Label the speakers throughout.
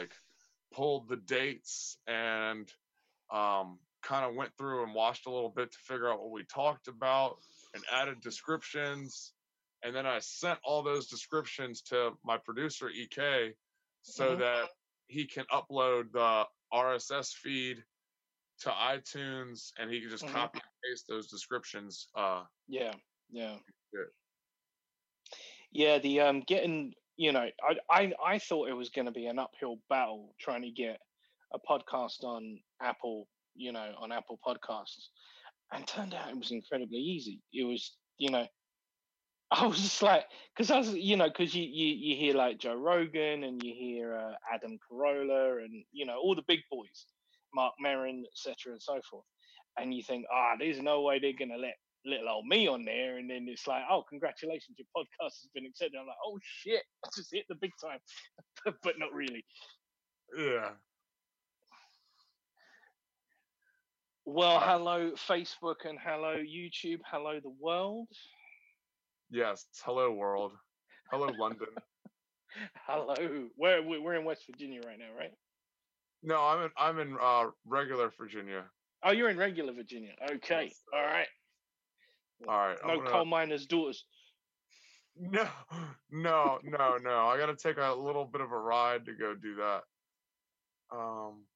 Speaker 1: like pulled the dates and um, kind of went through and watched a little bit to figure out what we talked about and added descriptions. And then I sent all those descriptions to my producer EK so
Speaker 2: Mhm.
Speaker 1: that he can upload the RSS feed to iTunes and he can just
Speaker 2: Mhm.
Speaker 1: copy and paste those descriptions. Uh,
Speaker 2: Yeah, yeah.
Speaker 1: Good.
Speaker 2: Yeah, the um getting you know, I I I thought it was gonna be an uphill battle trying to get a podcast on Apple, you know, on Apple Podcasts. And turned out it was incredibly easy. It was, you know, I was just like, because I was, you know, because you, you you hear like Joe Rogan and you hear uh, Adam Carolla and you know all the big boys, Mark Maron, etc. and so forth, and you think, ah, there's no way they're gonna let little old me on there, and then it's like, oh, congratulations, your podcast has been accepted. I'm like, oh shit, I just hit the big time, but not really.
Speaker 1: yeah.
Speaker 2: Well, hello Facebook and hello YouTube, hello the world,
Speaker 1: Yes. Hello, world. Hello, London.
Speaker 2: hello. We're we're we're in West Virginia right now, right?
Speaker 1: No, I'm in I'm in uh, regular Virginia.
Speaker 2: Oh, you're in regular Virginia. Okay,
Speaker 1: Yes,
Speaker 2: all right.
Speaker 1: All right.
Speaker 2: No
Speaker 1: gonna-
Speaker 2: coal miners' daughters.
Speaker 1: No, no, no, no. I got to take a little bit of a ride to go do that. Um,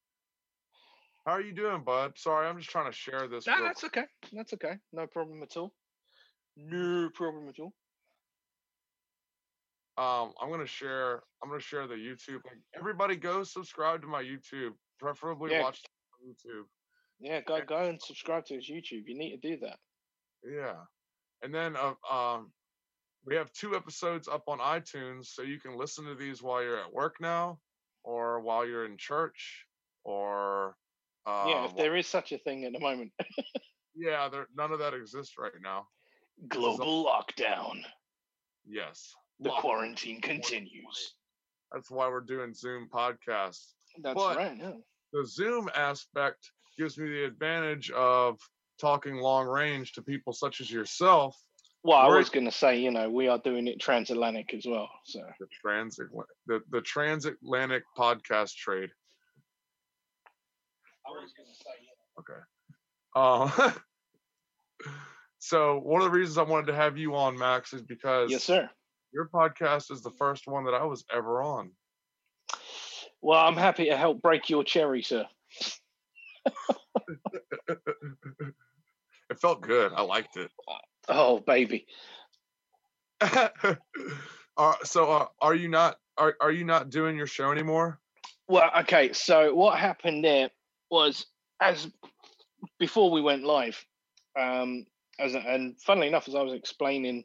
Speaker 1: how are you doing, bud? Sorry, I'm just trying to share this.
Speaker 2: Nah, that's okay. That's okay. No problem at all. No problem at all.
Speaker 1: um i'm gonna share i'm gonna share the youtube link everybody go subscribe to my youtube preferably
Speaker 2: Yeah.
Speaker 1: watch youtube
Speaker 2: Yeah, go go and subscribe to his YouTube. You need to do that.
Speaker 1: Yeah and then uh, um we have two episodes up on itunes so you can listen to these while you're at work now or while you're in church or uh
Speaker 2: yeah, if there is such a thing at the moment.
Speaker 1: yeah there none of that exists right now
Speaker 2: Global lockdown.
Speaker 1: yes
Speaker 2: The
Speaker 1: Lock-
Speaker 2: quarantine continues.
Speaker 1: that's why we're doing zoom podcasts
Speaker 2: That's
Speaker 1: But-
Speaker 2: right. Yeah.
Speaker 1: the Zoom aspect gives me the advantage of talking long range to people such as yourself,
Speaker 2: Well, I was going to say, you know, we are doing it transatlantic as well. So
Speaker 1: the transatlantic the, the transatlantic podcast trade.
Speaker 2: I was going to say,
Speaker 1: Okay. Uh, so one of the reasons I wanted to have you on, Max, is because
Speaker 2: yes, sir.
Speaker 1: your podcast is the first one that I was ever on.
Speaker 2: Well, I'm happy to help break your cherry, sir.
Speaker 1: it felt good. I liked it.
Speaker 2: Oh, baby.
Speaker 1: uh, so uh, are you not are, are you not doing your show anymore?
Speaker 2: Well, okay. So what happened there was, as before we went live, um, as and funnily enough, as I was explaining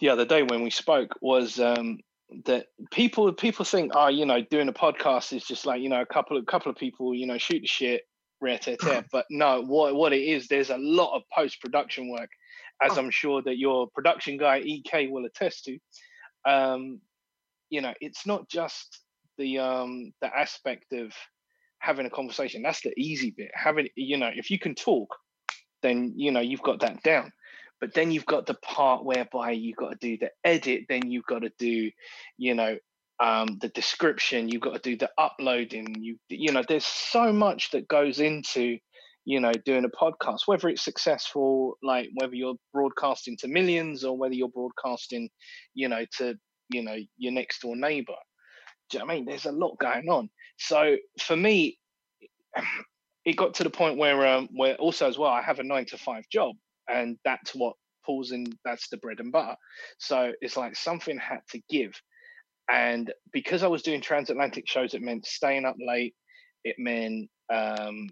Speaker 2: the other day when we spoke, was um, that people people think, oh, you know, doing a podcast is just like you know a couple of couple of people, you know, shoot the shit, rare tear tear. But no, what what it is, there's a lot of post production work, as
Speaker 1: Oh.
Speaker 2: I'm sure that your production guy Ek will attest to. Um, you know, it's not just the um the aspect of having a conversation that's the easy bit having you know if you can talk then you know you've got that down but then you've got the part whereby you've got to do the edit then you've got to do you know um the description you've got to do the uploading you you know there's so much that goes into you know doing a podcast whether it's successful like whether you're broadcasting to millions or whether you're broadcasting you know to you know your next door neighbor do you know what I mean? There's a lot going on. So for me, it got to the point where um where also as well I have a nine to five job and that's what pulls in that's the bread and butter. So it's like something had to give. And because I was doing transatlantic shows, it meant staying up late. It meant um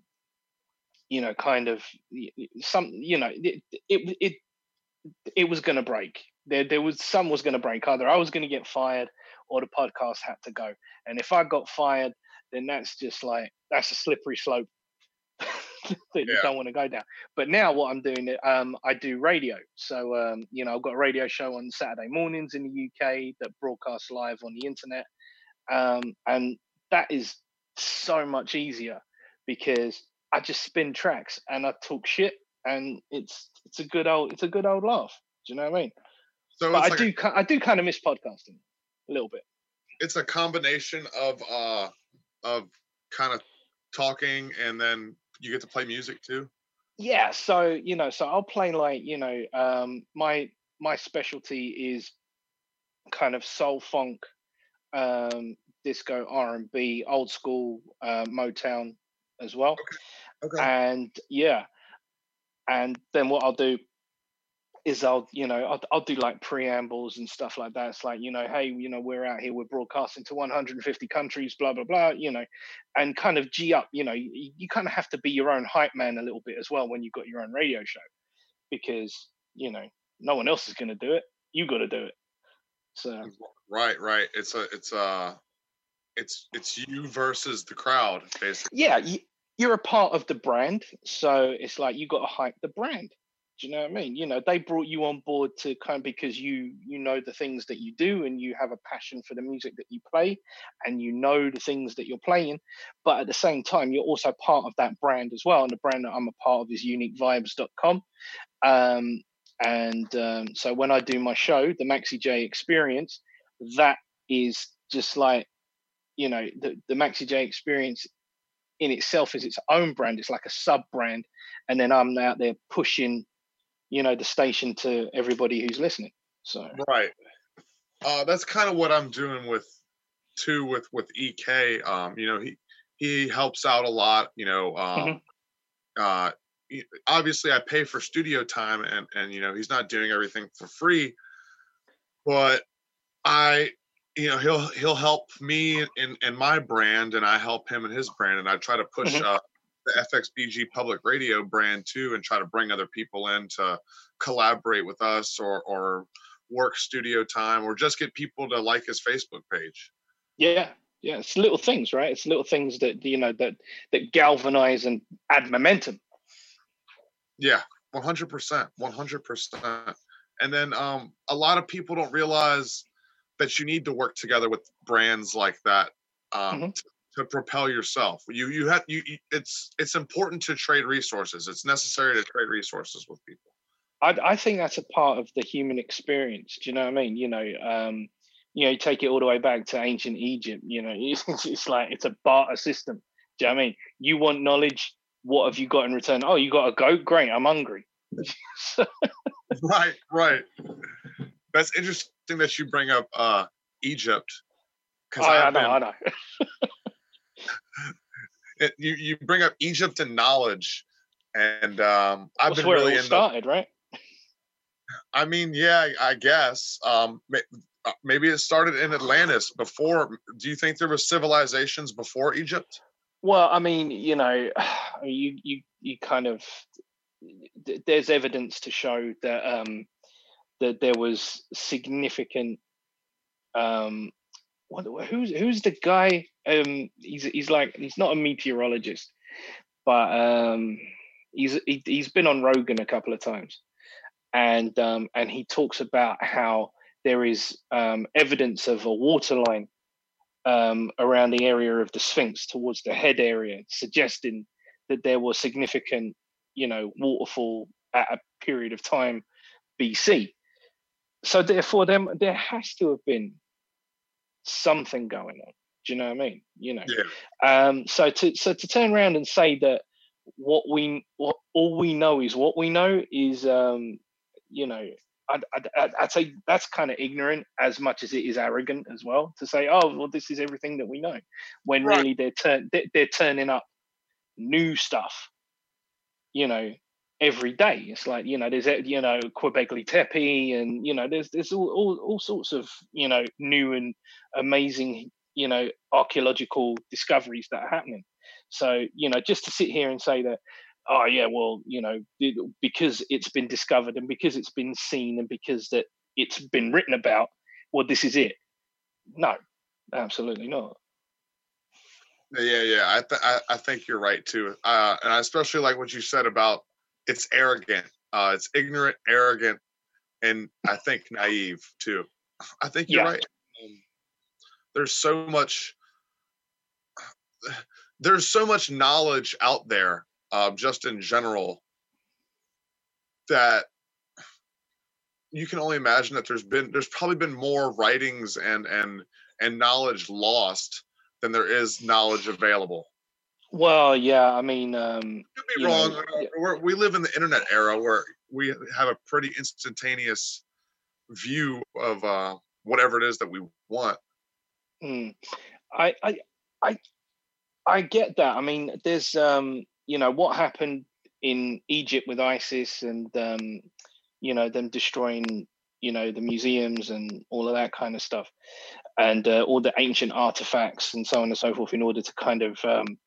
Speaker 2: you know, kind of some you know, it it it, it was gonna break. There there was some was gonna break. Either I was gonna get fired or the podcast had to go. And if I got fired, then that's just like that's a slippery slope that you
Speaker 1: Yeah.
Speaker 2: don't want to go down. But now what I'm doing, um, I do radio. So um, you know, I've got a radio show on Saturday mornings in the UK that broadcasts live on the internet, um, and that is so much easier because I just spin tracks and I talk shit, and it's it's a good old it's a good old laugh. Do you know what I mean?
Speaker 1: So
Speaker 2: But I
Speaker 1: like
Speaker 2: do ki- I do kind of miss podcasting a little bit.
Speaker 1: it's a combination of uh of kind of talking and then you get to play music too.
Speaker 2: Yeah, so you know, so I'll play like you know, um, my my specialty is kind of soul funk, um, disco, R and B, old school, uh, Motown as well. Okay. okay. And yeah, and then what I'll do is I'll, you know, I'll, I'll do like preambles and stuff like that. It's like, you know, hey, you know, we're out here, we're broadcasting to 150 countries, blah, blah, blah, you know, and kind of G up, you know, you, you kind of have to be your own hype man a little bit as well when you've got your own radio show because, you know, no one else is going to do it. You got to do it. So,
Speaker 1: right, right. It's a, it's a, it's, it's you versus the crowd, basically.
Speaker 2: Yeah. You're a part of the brand. So it's like, you got to hype the brand do you know what I mean? You know, they brought you on board to kind of because you you know the things that you do and you have a passion for the music that you play and you know the things that you're playing, but at the same time you're also part of that brand as well. And the brand that I'm a part of is uniquevibes.com. Um, and um, so when I do my show, the Maxi J Experience, that is just like, you know, the the Maxi J Experience in itself is its own brand. It's like a sub brand, and then I'm out there pushing you know the station to everybody who's listening so
Speaker 1: right uh that's kind of what i'm doing with too with with ek um you know he he helps out a lot you know um mm-hmm. uh obviously i pay for studio time and and you know he's not doing everything for free but i you know he'll he'll help me in in my brand and i help him in his brand and i try to push mm-hmm. uh the FXBG public radio brand too and try to bring other people in to collaborate with us or or work studio time or just get people to like his Facebook page.
Speaker 2: Yeah. Yeah, it's little things, right? It's little things that you know that that galvanize and add momentum.
Speaker 1: Yeah, 100%, 100%. And then um a lot of people don't realize that you need to work together with brands like that um, mm-hmm to propel yourself. You you have you, you, it's it's important to trade resources. It's necessary to trade resources with people.
Speaker 2: I I think that's a part of the human experience. Do you know what I mean? You know, um, you know, you take it all the way back to ancient Egypt. You know, it's, it's like it's a barter system. Do you know what I mean? You want knowledge. What have you got in return? Oh, you got a goat. Great, I'm hungry.
Speaker 1: right, right. That's interesting that you bring up uh, Egypt.
Speaker 2: Oh, I, I know, I know.
Speaker 1: it, you you bring up Egypt and knowledge, and um, I've
Speaker 2: That's
Speaker 1: been
Speaker 2: where
Speaker 1: really
Speaker 2: it started, right?
Speaker 1: I mean, yeah, I guess. Um, uh, maybe it started in Atlantis before. Do you think there were civilizations before Egypt?
Speaker 2: Well, I mean, you know, you you you kind of there's evidence to show that um, that there was significant um, what, who's who's the guy? Um, he's he's like he's not a meteorologist, but um, he's he, has been on Rogan a couple of times, and um, and he talks about how there is um, evidence of a waterline um, around the area of the Sphinx towards the head area, suggesting that there was significant, you know, waterfall at a period of time BC. So therefore, them there has to have been something going on. Do you know what I mean? You know. Yeah. Um, so to so to turn around and say that what we what all we know is what we know is um, you know I'd, I'd, I'd, say that's kind of ignorant as much as it is arrogant as well to say, oh, well, this is everything that we know, when right. really they're, turn, they're, they're turning up new stuff, you know, every day. It's like you know, there's you know Göbekli Tepe, and you know, there's there's all, all all sorts of you know new and amazing you know archaeological discoveries that are happening. So you know, just to sit here and say that, oh yeah, well you know, because it's been discovered and because it's been seen and because that it's been written about, well, this is it. No, absolutely not.
Speaker 1: Yeah, yeah, I, th- I, I think you're right too, uh, and I especially like what you said about it's arrogant. Uh, it's ignorant, arrogant, and I think naive too. I think you're yeah. right. Um, there's so much. There's so much knowledge out there, uh, just in general, that you can only imagine that there's been there's probably been more writings and and and knowledge lost than there is knowledge available.
Speaker 2: Well, yeah, I mean, um,
Speaker 1: could be wrong. Know, yeah. we live in the internet era where we have a pretty instantaneous view of uh, whatever it is that we want.
Speaker 2: Mm. I, I, I, I get that. I mean, there's, um, you know, what happened in Egypt with ISIS and, um, you know, them destroying, you know, the museums and all of that kind of stuff, and uh, all the ancient artifacts and so on and so forth, in order to kind of um,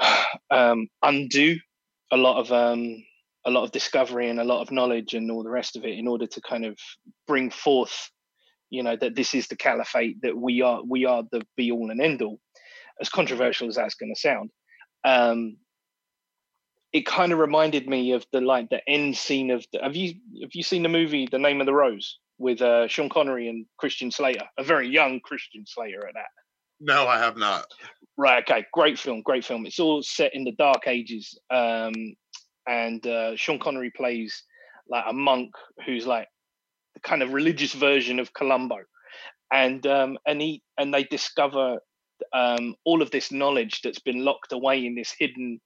Speaker 2: um, undo a lot of um, a lot of discovery and a lot of knowledge and all the rest of it in order to kind of bring forth you know that this is the caliphate that we are we are the be all and end all as controversial as that's going to sound. Um it kind of reminded me of the like the end scene of the, have you have you seen the movie the name of the rose with uh, sean connery and christian slater? A very young christian slater at that.
Speaker 1: No i have not
Speaker 2: right okay great film great film. It's all set in the dark ages um and uh, Sean Connery plays like a monk who's like the kind of religious version of Columbo, and um, and he and they discover um, all of this knowledge that's been locked away in this hidden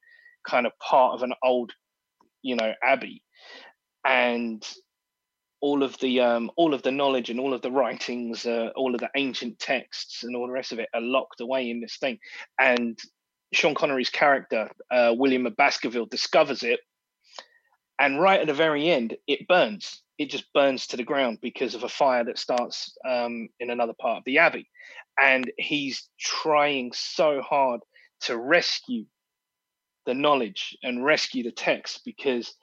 Speaker 2: kind of part of an old, you know, abbey, and all of the um, all of the knowledge and all of the writings, uh, all of the ancient texts and all the rest of it are locked away in this thing, and Sean Connery's character, uh, William Baskerville, discovers it, and right at the very end, it burns. It just burns to the ground because of a fire that starts um, in another part of the abbey, and he's trying so hard to rescue the knowledge and rescue the text because,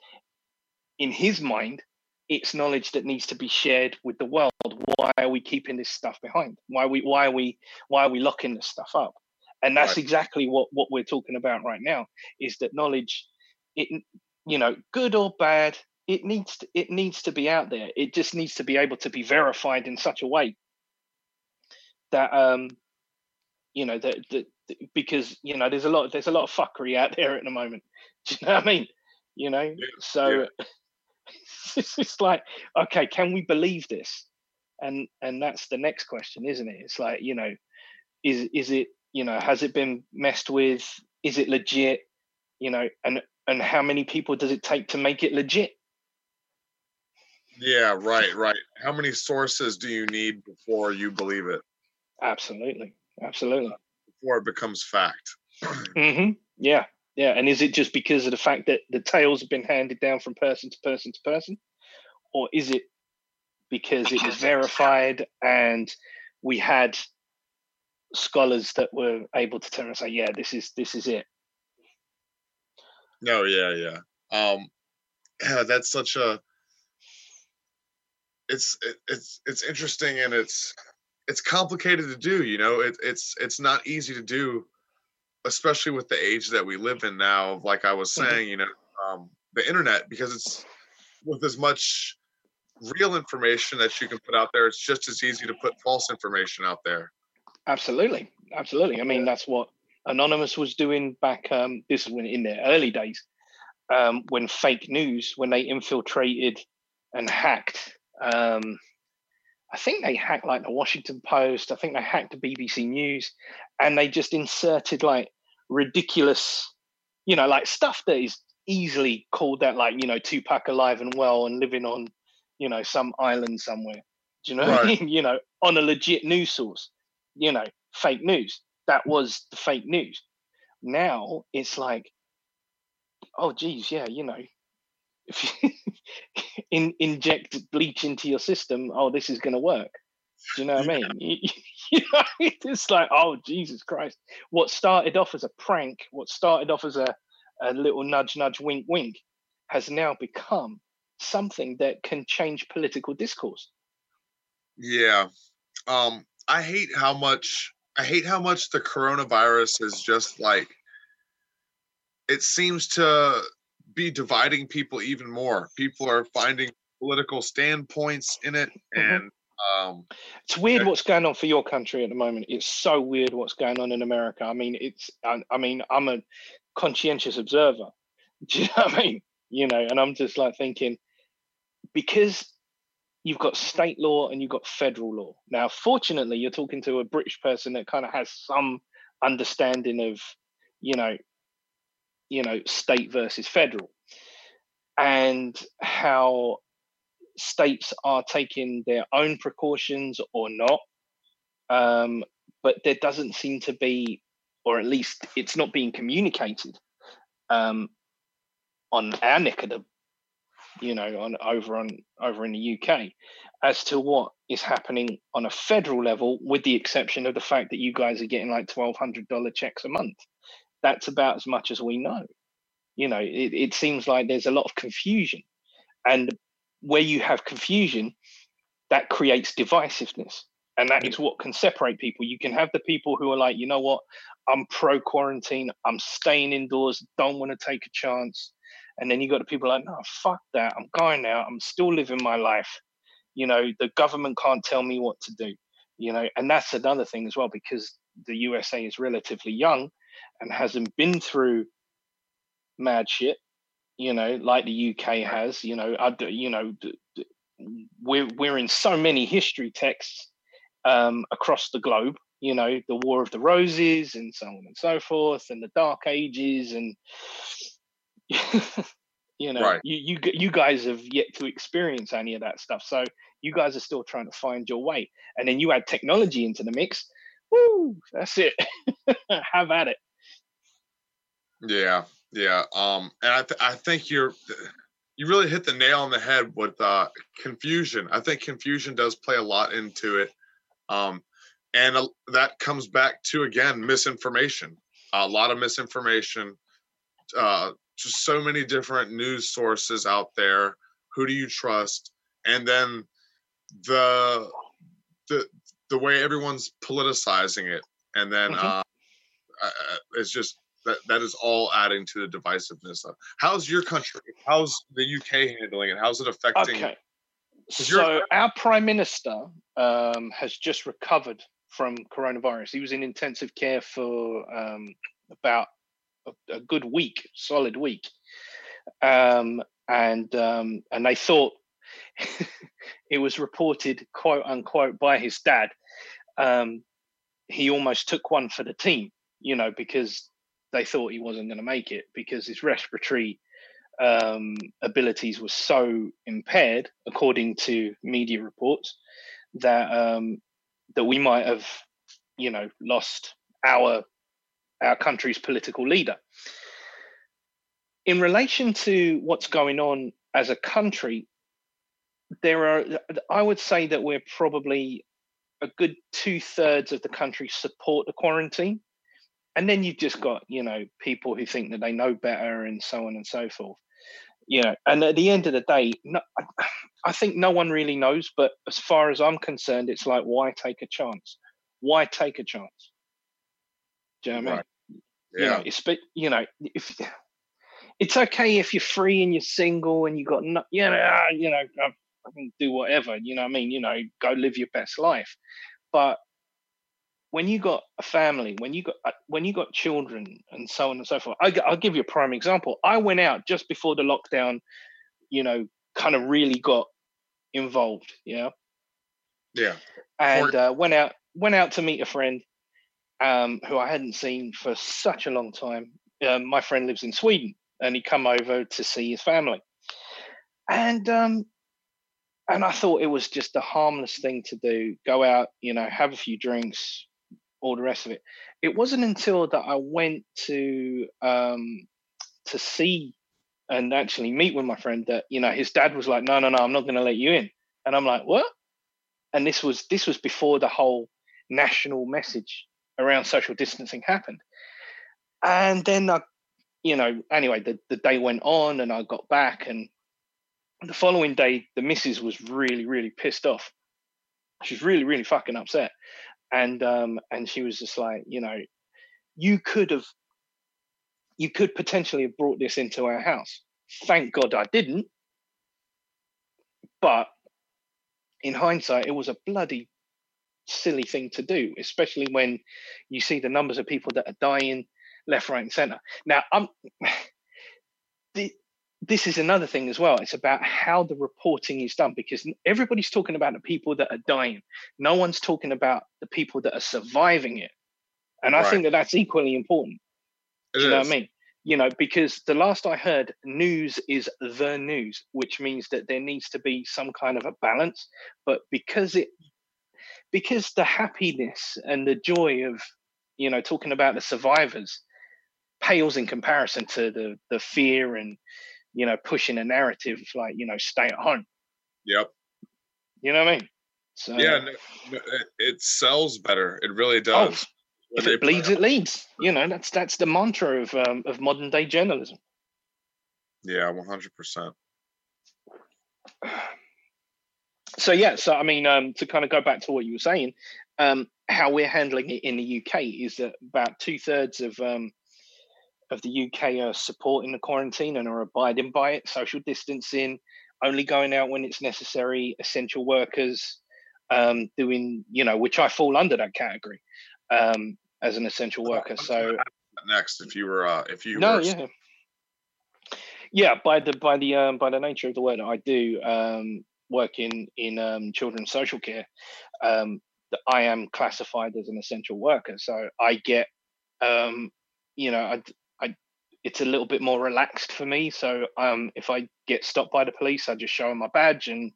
Speaker 2: in his mind, it's knowledge that needs to be shared with the world. Why are we keeping this stuff behind? Why are we why are we why are we locking this stuff up? and that's right. exactly what what we're talking about right now is that knowledge it you know good or bad it needs to, it needs to be out there it just needs to be able to be verified in such a way that um you know that, that because you know there's a lot there's a lot of fuckery out there at the moment do you know what i mean you know yeah, so yeah. it's just like okay can we believe this? And and that's the next question isn't it? It's like you know is is it you know has it been messed with? Is it legit? You know and and how many people does it take to make it legit?
Speaker 1: Yeah right right. How many sources do you need before you believe it?
Speaker 2: Absolutely absolutely.
Speaker 1: Before it becomes fact.
Speaker 2: Mm-hmm. yeah yeah and is it just because of the fact that the tales have been handed down from person to person to person or is it because it was verified and we had scholars that were able to turn and say, "Yeah, this is this is it."
Speaker 1: No, yeah, yeah. Um, yeah, that's such a. It's it, it's it's interesting and it's it's complicated to do. You know, it, it's it's not easy to do, especially with the age that we live in now. Like I was mm-hmm. saying, you know, um, the internet because it's with as much real information that you can put out there, it's just as easy to put false information out there.
Speaker 2: Absolutely, absolutely. I mean, that's what Anonymous was doing back. Um, this was in their early days um, when fake news, when they infiltrated and hacked. Um, I think they hacked like the Washington Post. I think they hacked the BBC News, and they just inserted like ridiculous, you know, like stuff that is easily called that, like you know, Tupac alive and well and living on, you know, some island somewhere. Do you know right. I mean? You know, on a legit news source you know, fake news. That was the fake news. Now it's like, oh, geez, yeah, you know, if you in, inject bleach into your system, oh, this is going to work. Do you know what I mean? You, know, it's like, oh, Jesus Christ. What started off as a prank, what started off as a, a little nudge, nudge, wink, wink, has now become something that can change political discourse.
Speaker 1: Yeah. Um, I hate how much I hate how much the coronavirus is just like it seems to be dividing people even more. People are finding political standpoints in it mm-hmm. and um,
Speaker 2: it's weird what's going on for your country at the moment. It's so weird what's going on in America. I mean, it's I, I mean, I'm a conscientious observer. Do you know what I mean? You know, and I'm just like thinking because you've got state law and you've got federal law. Now, fortunately, you're talking to a British person that kind of has some understanding of, you know, you know, state versus federal, and how states are taking their own precautions or not. Um, but there doesn't seem to be, or at least it's not being communicated um, on our neck of the you know, on over on over in the UK, as to what is happening on a federal level, with the exception of the fact that you guys are getting like twelve hundred dollar checks a month. That's about as much as we know. You know, it, it seems like there's a lot of confusion, and where you have confusion, that creates divisiveness, and that is what can separate people. You can have the people who are like, you know what, I'm pro quarantine, I'm staying indoors, don't want to take a chance and then you got the people like, no, fuck that. I'm going out. I'm still living my life. You know, the government can't tell me what to do. You know, and that's another thing as well because the USA is relatively young and hasn't been through mad shit. You know, like the UK has. You know, I, you know, we're we're in so many history texts um, across the globe. You know, the War of the Roses and so on and so forth, and the Dark Ages and you know, right. you you you guys have yet to experience any of that stuff. So you guys are still trying to find your way, and then you add technology into the mix. Woo! That's it. Have at it.
Speaker 1: Yeah, yeah. Um, and I th- I think you're you really hit the nail on the head with uh, confusion. I think confusion does play a lot into it. Um, and uh, that comes back to again misinformation. A lot of misinformation. Uh, just so many different news sources out there. Who do you trust? And then the the the way everyone's politicizing it, and then mm-hmm. uh, uh, it's just that that is all adding to the divisiveness. Of, how's your country? How's the UK handling it? How's it affecting?
Speaker 2: Okay. So our prime minister um, has just recovered from coronavirus. He was in intensive care for um, about a, a good week, solid week, um, and um, and they thought it was reported, quote unquote, by his dad. Um, he almost took one for the team, you know, because they thought he wasn't going to make it because his respiratory um, abilities were so impaired, according to media reports, that um, that we might have, you know, lost our our country's political leader. In relation to what's going on as a country, there are, I would say that we're probably a good two thirds of the country support the quarantine. And then you've just got, you know, people who think that they know better and so on and so forth. You know, and at the end of the day, no, I think no one really knows. But as far as I'm concerned, it's like, why take a chance? Why take a chance? Do you know what I mean? Yeah. You know, it's but you know if it's okay if you're free and you're single and you got no, you know, ah, you know, I can do whatever. You know what I mean? You know, go live your best life. But when you got a family, when you got uh, when you got children and so on and so forth, I, I'll give you a prime example. I went out just before the lockdown, you know, kind of really got involved. Yeah.
Speaker 1: Yeah.
Speaker 2: And uh, went out went out to meet a friend um, who I hadn't seen for such a long time. Um, my friend lives in Sweden, and he come over to see his family, and um, and I thought it was just a harmless thing to do. Go out, you know, have a few drinks, all the rest of it. It wasn't until that I went to um, to see and actually meet with my friend that you know his dad was like, no, no, no, I'm not going to let you in, and I'm like, what? And this was this was before the whole national message around social distancing happened. And then I, you know, anyway, the, the day went on and I got back and the following day the missus was really, really pissed off. She's really, really fucking upset. And um and she was just like, you know, you could have you could potentially have brought this into our house. Thank God I didn't. But in hindsight, it was a bloody silly thing to do, especially when you see the numbers of people that are dying left, right, and center. Now, I'm this is another thing as well. It's about how the reporting is done because everybody's talking about the people that are dying. No one's talking about the people that are surviving it. And right. I think that that's equally important. It Do you is. know what I mean? You know, because the last I heard, news is the news, which means that there needs to be some kind of a balance. But because it, because the happiness and the joy of, you know, talking about the survivors pales in comparison to the the fear and you know, pushing a narrative like, you know, stay at home.
Speaker 1: Yep.
Speaker 2: You know what I mean?
Speaker 1: So yeah, it, it, sells better. It really oh, does.
Speaker 2: Oh, if it bleeds, it leads. You know, that's that's the mantra of um, of modern day journalism.
Speaker 1: Yeah, one hundred percent.
Speaker 2: So yeah, so I mean, um, to kind of go back to what you were saying, um, how we're handling it in the UK is that about two thirds of um, of the UK are supporting the quarantine and are abiding by it, social distancing, only going out when it's necessary, essential workers um, doing, you know, which I fall under that category um, as an essential worker. So
Speaker 1: next, if you were, uh, if you
Speaker 2: no,
Speaker 1: were...
Speaker 2: yeah, yeah, by the by the um, by the nature of the work that I do, um, working in um, children's social care, um, that I am classified as an essential worker. So I get um, you know, I, it's a little bit more relaxed for me. So um, if I get stopped by the police, I just show them my badge and,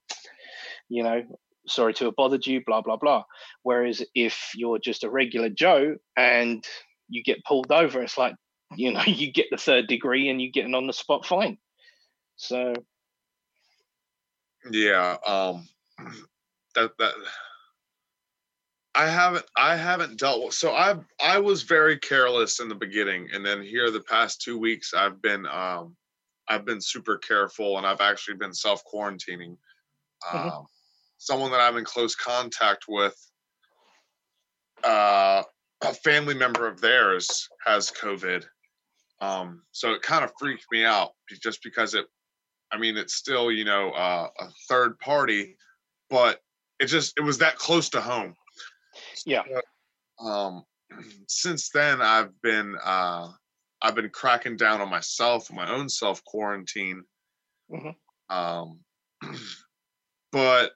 Speaker 2: you know, sorry to have bothered you, blah, blah, blah. Whereas if you're just a regular Joe and you get pulled over, it's like, you know, you get the third degree and you get an on the spot fine. So.
Speaker 1: Yeah. Um, that, that, I haven't I haven't dealt with so I I was very careless in the beginning and then here the past 2 weeks I've been um I've been super careful and I've actually been self quarantining. Mm-hmm. Um, someone that I'm in close contact with uh a family member of theirs has COVID. Um so it kind of freaked me out just because it I mean it's still, you know, uh, a third party but it just it was that close to home
Speaker 2: yeah.
Speaker 1: Um, since then, I've been uh, I've been cracking down on myself, my own self quarantine. Mm-hmm. Um, but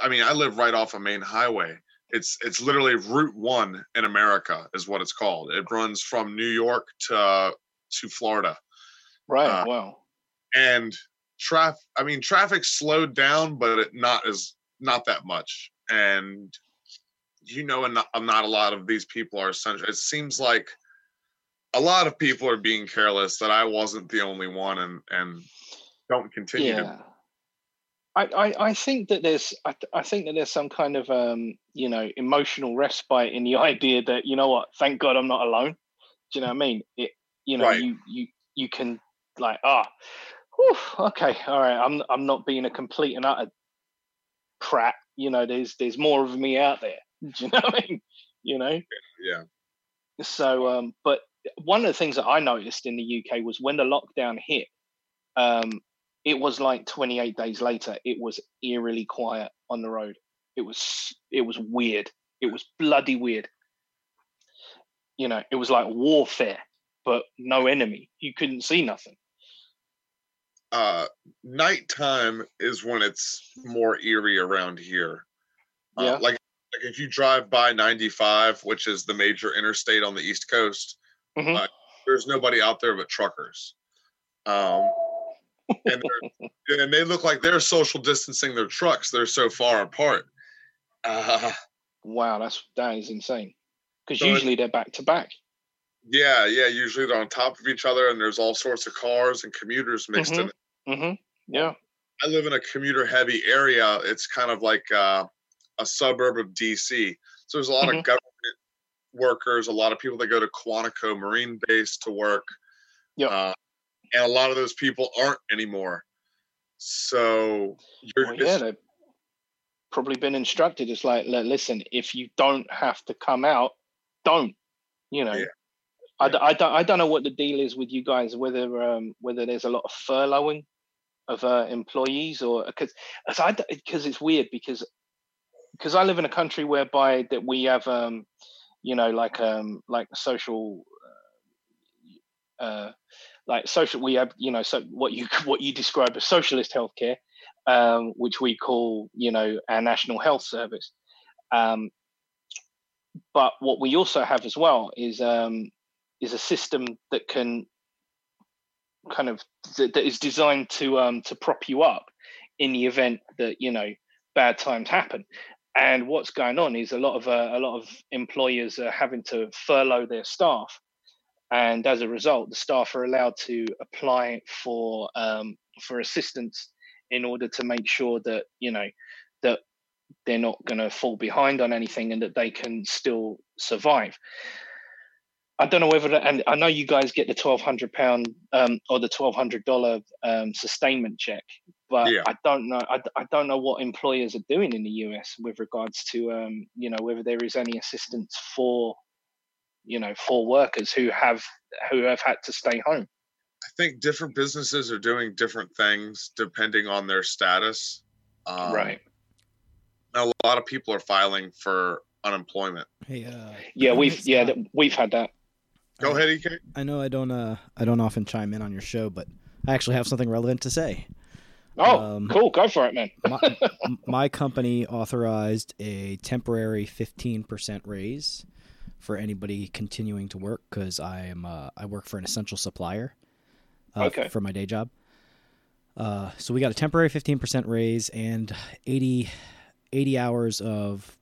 Speaker 1: I mean, I live right off a main highway. It's it's literally Route One in America is what it's called. It runs from New York to to Florida.
Speaker 2: Right. Uh, wow.
Speaker 1: And traffic. I mean, traffic slowed down, but it not as not that much. And you know, and not, not a lot of these people are essential. It seems like a lot of people are being careless. That I wasn't the only one, and and don't continue. Yeah. To...
Speaker 2: I, I, I think that there's I, I think that there's some kind of um you know emotional respite in the idea that you know what thank God I'm not alone. Do you know what I mean? It you know right. you you you can like ah oh, okay all right I'm I'm not being a complete and utter prat. You know there's there's more of me out there. Do you know what I mean? You know?
Speaker 1: Yeah.
Speaker 2: So, um, but one of the things that I noticed in the UK was when the lockdown hit, um, it was like 28 days later, it was eerily quiet on the road. It was it was weird. It was bloody weird. You know, it was like warfare, but no enemy. You couldn't see nothing.
Speaker 1: Uh, nighttime is when it's more eerie around here. Uh, yeah. Like like if you drive by 95, which is the major interstate on the East Coast, mm-hmm. uh, there's nobody out there but truckers. Um, and, and they look like they're social distancing their trucks. They're so far apart. Uh,
Speaker 2: wow, that's that is insane. Because so usually they're back to back.
Speaker 1: Yeah, yeah. Usually they're on top of each other, and there's all sorts of cars and commuters mixed
Speaker 2: mm-hmm.
Speaker 1: in it.
Speaker 2: Mm-hmm. Yeah.
Speaker 1: I live in a commuter heavy area. It's kind of like uh, a suburb of DC. So there's a lot mm-hmm. of government workers, a lot of people that go to Quantico Marine Base to work.
Speaker 2: Yeah. Uh,
Speaker 1: and a lot of those people aren't anymore. So
Speaker 2: you're well, yeah, they've probably been instructed. It's like, listen, if you don't have to come out, don't. You know, yeah. I, yeah. I, don't, I don't know what the deal is with you guys. Whether um, whether there's a lot of furloughing of uh, employees or because because it's weird because because I live in a country whereby that we have, um, you know, like um, like social uh, like social. We have you know so what you what you describe as socialist healthcare, um, which we call you know our national health service. Um, but what we also have as well is um, is a system that can kind of that, that is designed to um, to prop you up in the event that you know bad times happen. And what's going on is a lot of uh, a lot of employers are having to furlough their staff, and as a result, the staff are allowed to apply for um, for assistance in order to make sure that you know that they're not going to fall behind on anything and that they can still survive. I don't know whether, and I know you guys get the twelve hundred pound um, or the twelve hundred dollar um, sustainment check, but yeah. I don't know. I, I don't know what employers are doing in the US with regards to, um, you know, whether there is any assistance for, you know, for workers who have who have had to stay home.
Speaker 1: I think different businesses are doing different things depending on their status.
Speaker 2: Um, right.
Speaker 1: A lot of people are filing for unemployment.
Speaker 3: Hey, uh,
Speaker 2: yeah, we've yeah we've had that.
Speaker 1: Go ahead, EK.
Speaker 3: I know I don't uh I don't often chime in on your show, but I actually have something relevant to say.
Speaker 2: Oh, um, cool! Go for it, man.
Speaker 3: my, my, company authorized a temporary fifteen percent raise for anybody continuing to work because I am uh, I work for an essential supplier. Uh, okay. For my day job. Uh, so we got a temporary fifteen percent raise and 80, 80 hours of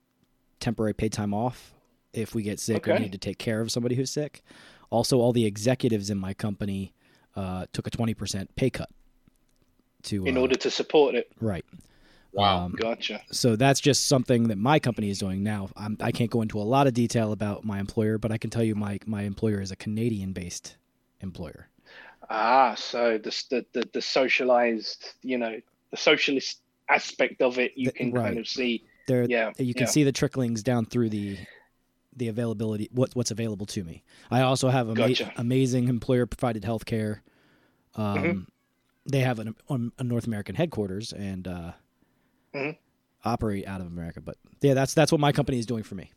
Speaker 3: temporary paid time off if we get sick okay. or need to take care of somebody who's sick. Also, all the executives in my company uh, took a 20% pay cut to
Speaker 2: in uh, order to support it.
Speaker 3: Right.
Speaker 2: Wow, um, gotcha.
Speaker 3: So that's just something that my company is doing now. I'm, I can not go into a lot of detail about my employer, but I can tell you my my employer is a Canadian-based employer.
Speaker 2: Ah, so the the the, the socialized, you know, the socialist aspect of it, you the, can right. kind of see.
Speaker 3: There,
Speaker 2: yeah,
Speaker 3: you can
Speaker 2: yeah.
Speaker 3: see the tricklings down through the the availability what what's available to me. I also have ama- gotcha. amazing employer provided health care. Um, mm-hmm. They have an, um, a North American headquarters and uh, mm-hmm. operate out of America. But yeah, that's that's what my company is doing for me.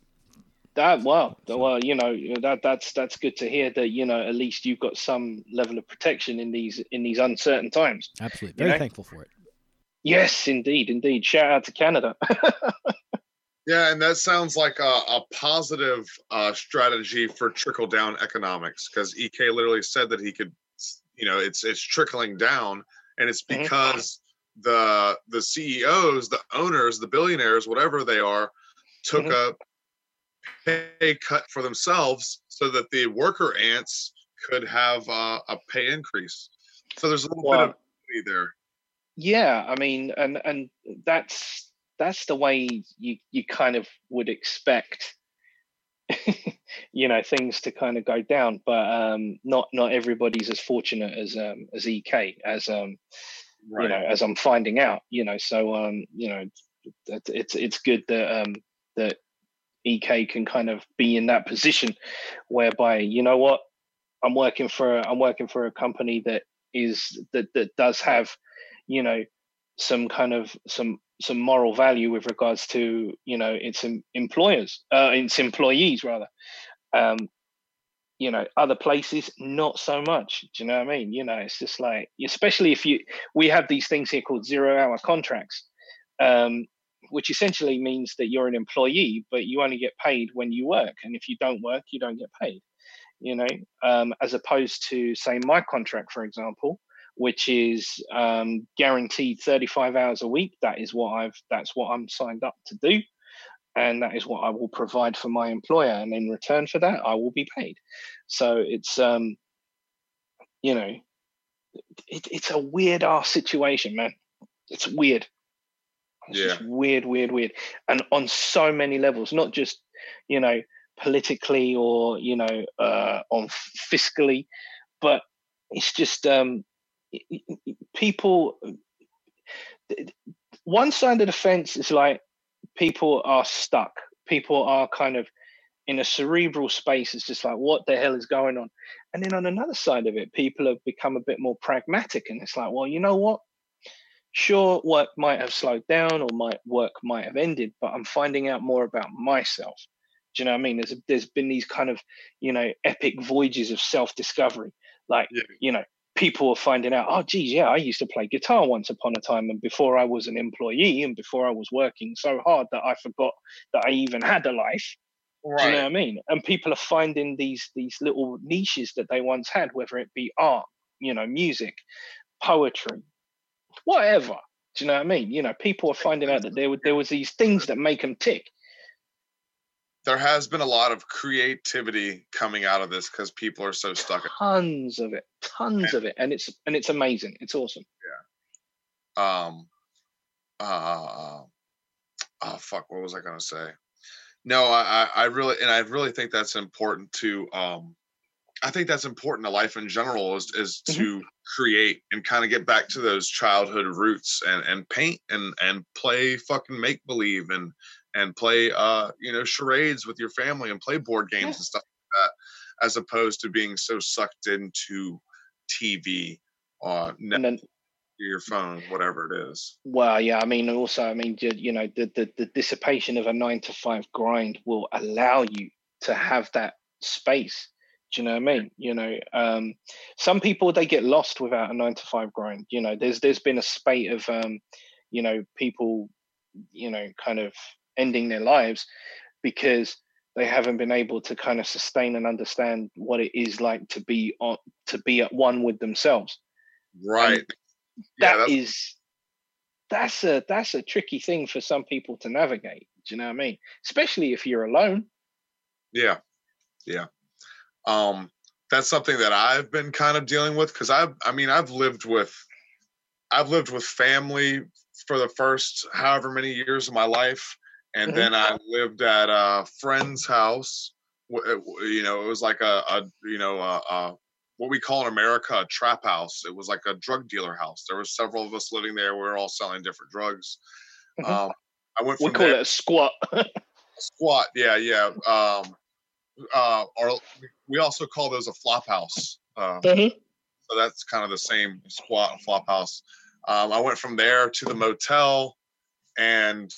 Speaker 2: That well, well, you know that that's that's good to hear that you know at least you've got some level of protection in these in these uncertain times.
Speaker 3: Absolutely, very you know? thankful for it.
Speaker 2: Yes, indeed, indeed. Shout out to Canada.
Speaker 1: Yeah, and that sounds like a, a positive uh, strategy for trickle down economics because Ek literally said that he could, you know, it's it's trickling down, and it's because mm-hmm. the the CEOs, the owners, the billionaires, whatever they are, took mm-hmm. a pay cut for themselves so that the worker ants could have uh, a pay increase. So there's a little well, bit of there.
Speaker 2: Yeah, I mean, and and that's that's the way you you kind of would expect you know things to kind of go down but um not not everybody's as fortunate as um as ek as um right. you know as i'm finding out you know so um you know it's it's good that um that ek can kind of be in that position whereby you know what i'm working for i'm working for a company that is that that does have you know some kind of some some moral value with regards to you know its employers, uh, its employees rather. Um, you know, other places not so much. Do you know what I mean? You know, it's just like, especially if you, we have these things here called zero-hour contracts, um, which essentially means that you're an employee, but you only get paid when you work, and if you don't work, you don't get paid. You know, um, as opposed to say my contract, for example, which is um, guaranteed 35 hours a week. That is what I've that's what I'm signed up to do. And that is what I will provide for my employer. And in return for that, I will be paid. So it's um, you know, it, it's a weird ass situation, man. It's weird. It's yeah. just weird, weird, weird. And on so many levels, not just, you know, politically or, you know, uh, on fiscally, but it's just um people one side of the fence is like people are stuck. People are kind of in a cerebral space. It's just like what the hell is going on? And then on another side of it people have become a bit more pragmatic and it's like well you know what? Sure work might have slowed down or my work might have ended but i'm finding out more about myself. Do you know what i mean? There's there's been these kind of you know epic voyages of self discovery Like,
Speaker 1: Yeah.
Speaker 2: you know, people are finding out, oh, geez, yeah, I used to play guitar once upon a time, and before I was an employee and before I was working so hard that I forgot that I even had a life. Do you know what I mean? And people are finding these these little niches that they once had, whether it be art, you know, music, poetry, whatever. Do you know what I mean? You know, people are finding out that there were there was these things that make them tick.
Speaker 1: There has been a lot of creativity coming out of this because people are so stuck.
Speaker 2: Tons of it, tons of it, and it's and it's amazing. It's awesome. Yeah.
Speaker 1: Um uh oh fuck what was i gonna say no I, I really and i really think that's important to um i think that's important to life in general is is
Speaker 2: Mhm.
Speaker 1: to create and kind of get back to those childhood roots and and paint and and play fucking make believe and and play uh you know charades with your family and play board games
Speaker 2: Yeah.
Speaker 1: and stuff like that as opposed to being so sucked into tv uh
Speaker 2: then
Speaker 1: your phone whatever it is
Speaker 2: Well, yeah, I mean, also, I mean, you know, the, the the dissipation of a nine to five grind will allow you to have that space. Do you know what I mean? You know, um, some people they get lost without a nine to five grind. You know, there's there's been a spate of, um, you know, people, you know, kind of ending their lives because they haven't been able to kind of sustain and understand what it is like to be on to be at one with themselves
Speaker 1: Right.
Speaker 2: that
Speaker 1: that's-
Speaker 2: is that's a that's a tricky thing for some people to navigate do you know what i mean especially if you're alone
Speaker 1: yeah. Yeah. Um, that's something that I've been kind of dealing with because I've, I mean, I've lived with, I've lived with family for the first however many years of my life, and
Speaker 2: Mhm.
Speaker 1: then I lived at a friend's house. w- You know, it was like a, a you know, a, a, what we call in America a trap house. It was like a drug dealer house. There were several of us living there. We were all selling different drugs.
Speaker 2: Mhm.
Speaker 1: Um, I went
Speaker 2: we call
Speaker 1: there
Speaker 2: it a squat
Speaker 1: squat yeah yeah um uh or we also call those a flop house uh
Speaker 2: Mhm.
Speaker 1: so that's kind of the same squat and flop house um i went from there to the motel and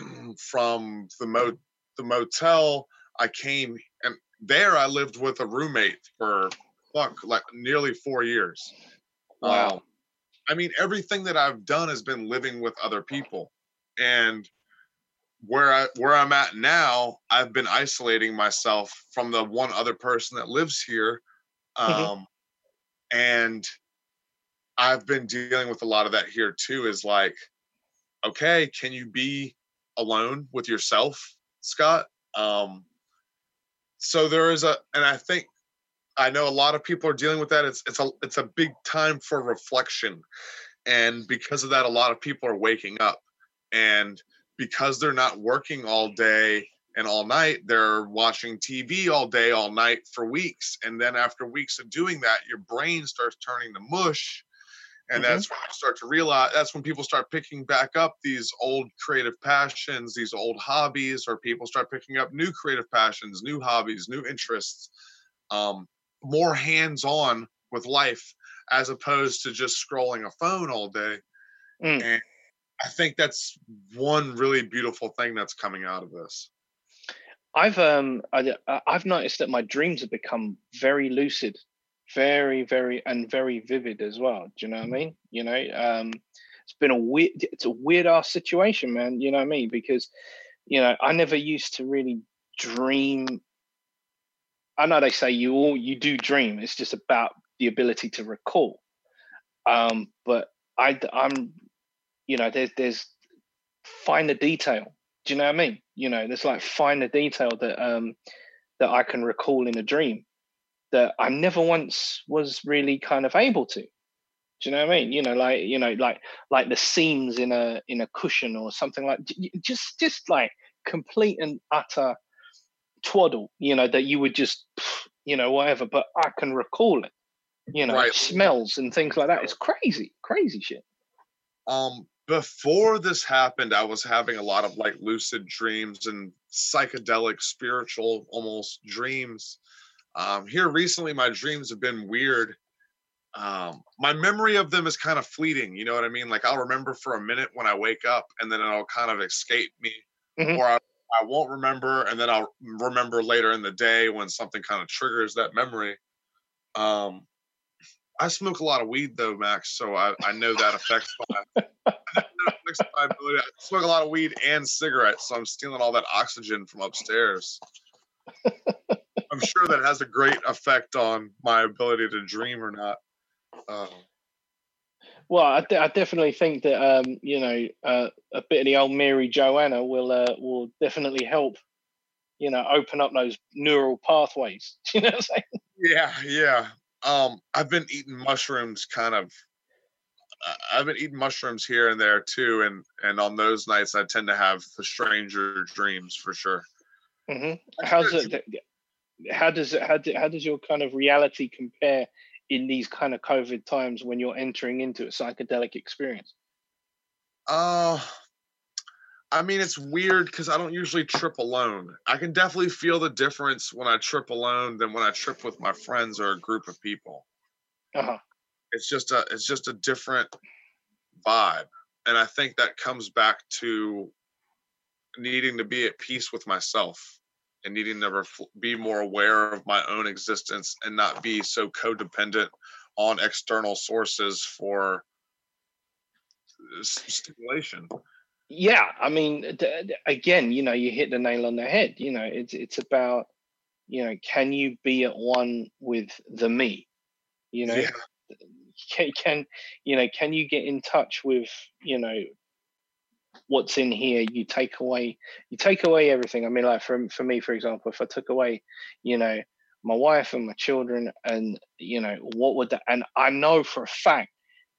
Speaker 1: from the mo the motel i came and there i lived with a roommate for fuck like nearly four years
Speaker 2: Wow.
Speaker 1: Um, i mean everything that i've done has been living with other people and where I where I'm at now, I've been isolating myself from the one other person that lives here. Um
Speaker 2: Mhm.
Speaker 1: and I've been dealing with a lot of that here too, is like, okay, can you be alone with yourself, Scott? Um so there is a and I think I know a lot of people are dealing with that. It's it's a it's a big time for reflection. And because of that, a lot of people are waking up. And because they're not working all day and all night, they're watching TV all day, all night for weeks. And then after weeks of doing that, your brain starts turning to mush. And
Speaker 2: Mhm.
Speaker 1: that's when you start to realize that's when people start picking back up these old creative passions, these old hobbies, or people start picking up new creative passions, new hobbies, new interests, um, more hands on with life as opposed to just scrolling a phone all day.
Speaker 2: Mm.
Speaker 1: And I think that's one really beautiful thing that's coming out of this.
Speaker 2: i've um I, I- i've noticed that my dreams have become very lucid very very and very vivid as well. Do you know what i mean? You know um it's been a weird it's a weird ass situation man. You know what i mean? Because you know i never used to really dream. I know they say you all you do dream. It's just about the ability to recall. Um but i i'm you know there's there's finer detail. Do you know what i mean? You know there's like finer detail that um that i can recall in a dream that i never once was really kind of able to do you know what I mean? You know, like you know, like like the seams in a in a cushion or something like just just like complete and utter twaddle. You know that you would just you know whatever, but I can recall it. You know,
Speaker 1: Right.
Speaker 2: smells and things like that. It's crazy, crazy shit.
Speaker 1: Um, before this happened, I was having a lot of like lucid dreams and psychedelic, spiritual, almost dreams. Um, here recently, my dreams have been weird. Um, my memory of them is kind of fleeting. You know what I mean? Like I'll remember for a minute when I wake up, and then it'll kind of escape me,
Speaker 2: Mhm.
Speaker 1: or I, I won't remember, and then I'll remember later in the day when something kind of triggers that memory. Um, I smoke a lot of weed though, Max. So I, I know that affects my, affects my ability. I smoke a lot of weed and cigarettes, so I'm stealing all that oxygen from upstairs. I'm sure that has a great effect on my ability to dream or not. Uh,
Speaker 2: well, I, I, definitely think that um, you know uh, a bit of the old Mary Joanna will uh, will definitely help. You know, open up those neural pathways. you know what I'm saying?
Speaker 1: Yeah, yeah. Um, I've been eating mushrooms, kind of. I've been eating mushrooms here and there too, and and on those nights I tend to have the stranger dreams for sure.
Speaker 2: Mm-hmm. How's it? How does it? How, do, how does your kind of reality compare in these kind of COVID times when you're entering into a psychedelic experience?
Speaker 1: Uh, I mean, it's weird because I don't usually trip alone. I can definitely feel the difference when I trip alone than when I trip with my friends or a group of people.
Speaker 2: Uh-huh.
Speaker 1: It's just a it's just a different vibe, and I think that comes back to needing to be at peace with myself and needing to ref- be more aware of my own existence and not be so codependent on external sources for stimulation
Speaker 2: yeah i mean again you know you hit the nail on the head you know it's it's about you know can you be at one with the me you know yeah. can, can you know can you get in touch with you know what's in here you take away you take away everything. I mean like for, for me for example if i took away you know my wife and my children and you know what would that and i know for a fact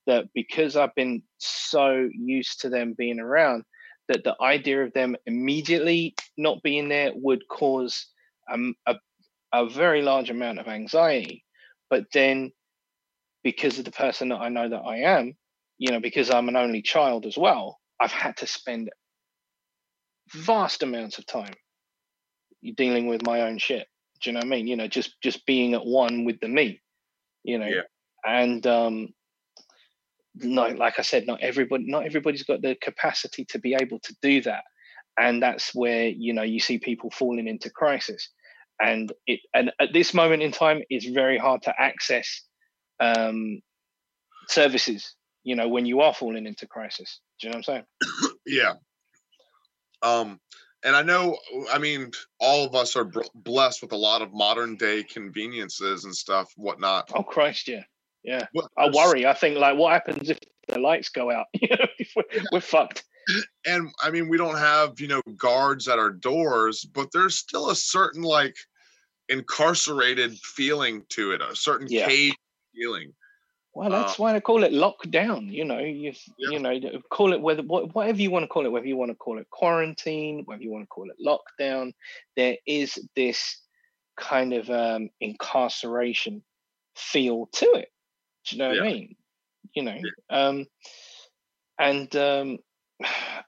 Speaker 2: that because i've been so used to them being around that the idea of them immediately not being there would cause um, a, a very large amount of anxiety. But then because of the person that i know that i am you know because i'm an only child as well I've had to spend vast amounts of time dealing with my own shit. Do you know what I mean? You know, just just being at one with the me. You know,
Speaker 1: yeah.
Speaker 2: and um, not like I said, not everybody, not everybody's got the capacity to be able to do that, and that's where you know you see people falling into crisis, and it and at this moment in time, it's very hard to access um, services. You know, when you are falling into crisis. Do you know what I'm
Speaker 1: saying? yeah. Um, and I know, I mean, all of us are blessed with a lot of modern day conveniences and stuff, whatnot.
Speaker 2: Oh Christ, yeah, yeah. I worry. I think like, what happens if the lights go out? you know, we're, we're fucked.
Speaker 1: And I mean, we don't have you know guards at our doors, but there's still a certain like incarcerated feeling to it, a certain yeah. cage feeling.
Speaker 2: Well, that's uh, why I call it lockdown. You know, you yeah. you know, call it whether whatever you want to call it, whether you want to call it quarantine, whether you want to call it lockdown. There is this kind of um, incarceration feel to it. Do you know yeah. what I mean? You know, yeah. um, and um,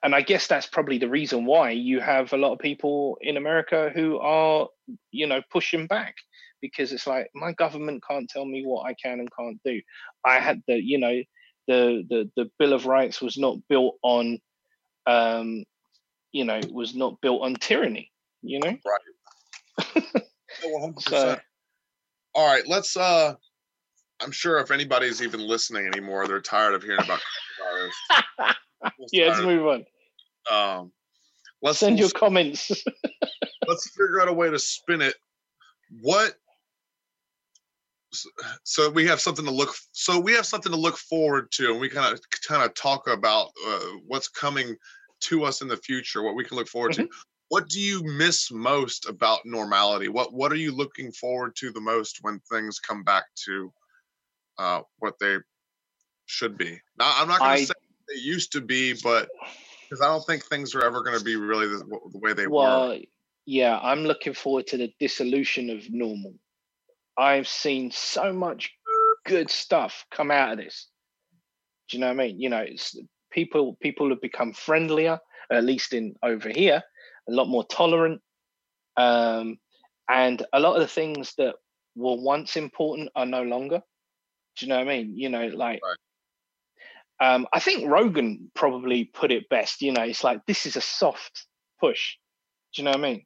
Speaker 2: and I guess that's probably the reason why you have a lot of people in America who are, you know, pushing back because it's like my government can't tell me what I can and can't do. I had the, you know, the the the Bill of Rights was not built on, um, you know, was not built on tyranny. You know,
Speaker 1: right. so, all right, let's. uh I'm sure if anybody's even listening anymore, they're tired of hearing about
Speaker 2: yeah, let's move on.
Speaker 1: Um,
Speaker 2: let's send your comments.
Speaker 1: let's figure out a way to spin it. What so we have something to look so we have something to look forward to and we kind of kind of talk about uh, what's coming to us in the future what we can look forward mm-hmm. to what do you miss most about normality what what are you looking forward to the most when things come back to uh, what they should be now i'm not going to say they used to be but because i don't think things are ever going to be really the, the way they were. well, were
Speaker 2: yeah i'm looking forward to the dissolution of normal I've seen so much good stuff come out of this. Do you know what I mean? You know, it's people people have become friendlier, at least in over here, a lot more tolerant. Um, and a lot of the things that were once important are no longer. Do you know what I mean? You know, like right. um, I think Rogan probably put it best. You know, it's like this is a soft push. Do you know what I mean?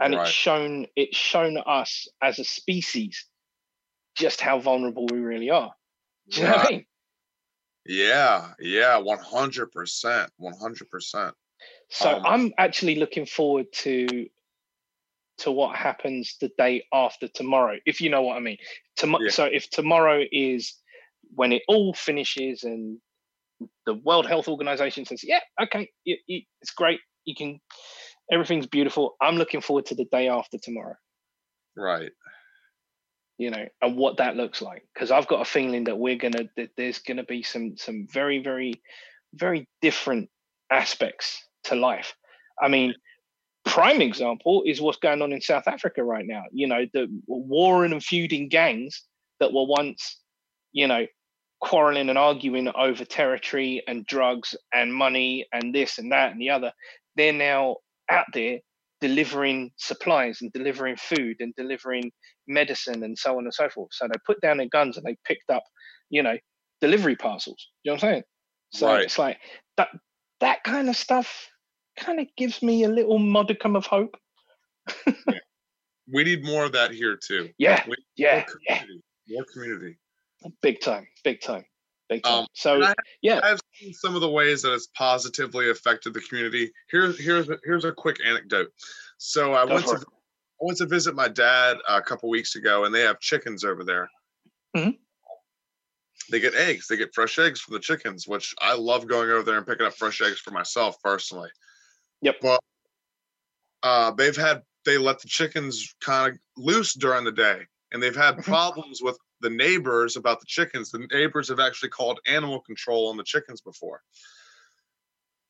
Speaker 2: And right. it's shown it's shown us as a species just how vulnerable we really are Do you know what I mean?
Speaker 1: Yeah, yeah, one hundred percent, one hundred percent.
Speaker 2: So
Speaker 1: Um,
Speaker 2: I'm actually looking forward to to what happens the day after tomorrow, if you know what I mean. Tomo-
Speaker 1: Yeah.
Speaker 2: So if tomorrow is when it all finishes and the World Health Organization says, "Yeah, okay, y y- it's great, you can, everything's beautiful." I'm looking forward to the day after tomorrow.
Speaker 1: Right.
Speaker 2: you know, and what that looks like. Because I've got a feeling that we're gonna that there's gonna be some some very very very different aspects to life. I mean, prime example is what's going on in South Africa right now. You know, the warring and feuding gangs that were once, you know, quarreling and arguing over territory and drugs and money and this and that and the other. They're now out there delivering supplies and delivering food and delivering medicine and so on and so forth. So they put down their guns and they picked up, you know, delivery parcels. You know what I'm saying? So
Speaker 1: Right.
Speaker 2: it's like that that kind of stuff kind of gives me a little modicum of hope.
Speaker 1: We need more of that here too.
Speaker 2: Yeah, yeah,
Speaker 1: more
Speaker 2: yeah.
Speaker 1: More community.
Speaker 2: Big time, big time, big time.
Speaker 1: Um,
Speaker 2: so
Speaker 1: I-
Speaker 2: yeah,
Speaker 1: I've seen some of the ways that it's positively affected the community. Here's here's a, here's a quick anecdote. So I
Speaker 2: Go
Speaker 1: went to
Speaker 2: it.
Speaker 1: I went to visit my dad a couple weeks ago, and they have chickens over there.
Speaker 2: Mhm.
Speaker 1: They get eggs. They get fresh eggs from the chickens, which I love going over there and picking up fresh eggs for myself personally.
Speaker 2: Yep.
Speaker 1: But uh, they've had they let the chickens kind of loose during the day, and they've had
Speaker 2: Mhm.
Speaker 1: problems with the neighbors about the chickens. The neighbors have actually called animal control on the chickens before.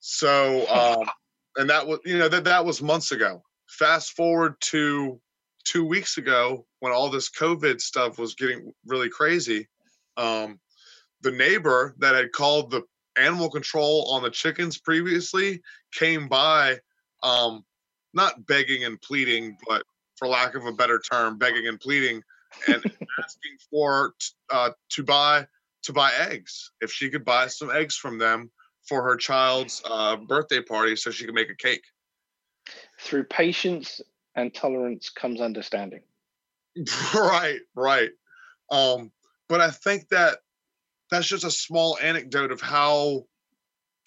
Speaker 1: So, um, and that was you know that that was months ago. Fast forward to two weeks ago when all this COVID stuff was getting really crazy. Um, the neighbor that had called the animal control on the chickens previously came by, um, not begging and pleading, but for lack of a better term, begging and pleading, and asking for uh, to buy to buy eggs if she could buy some eggs from them for her child's uh, birthday party so she could make a cake.
Speaker 2: through patience and tolerance comes understanding.
Speaker 1: right, right. Um, but I think that that's just a small anecdote of how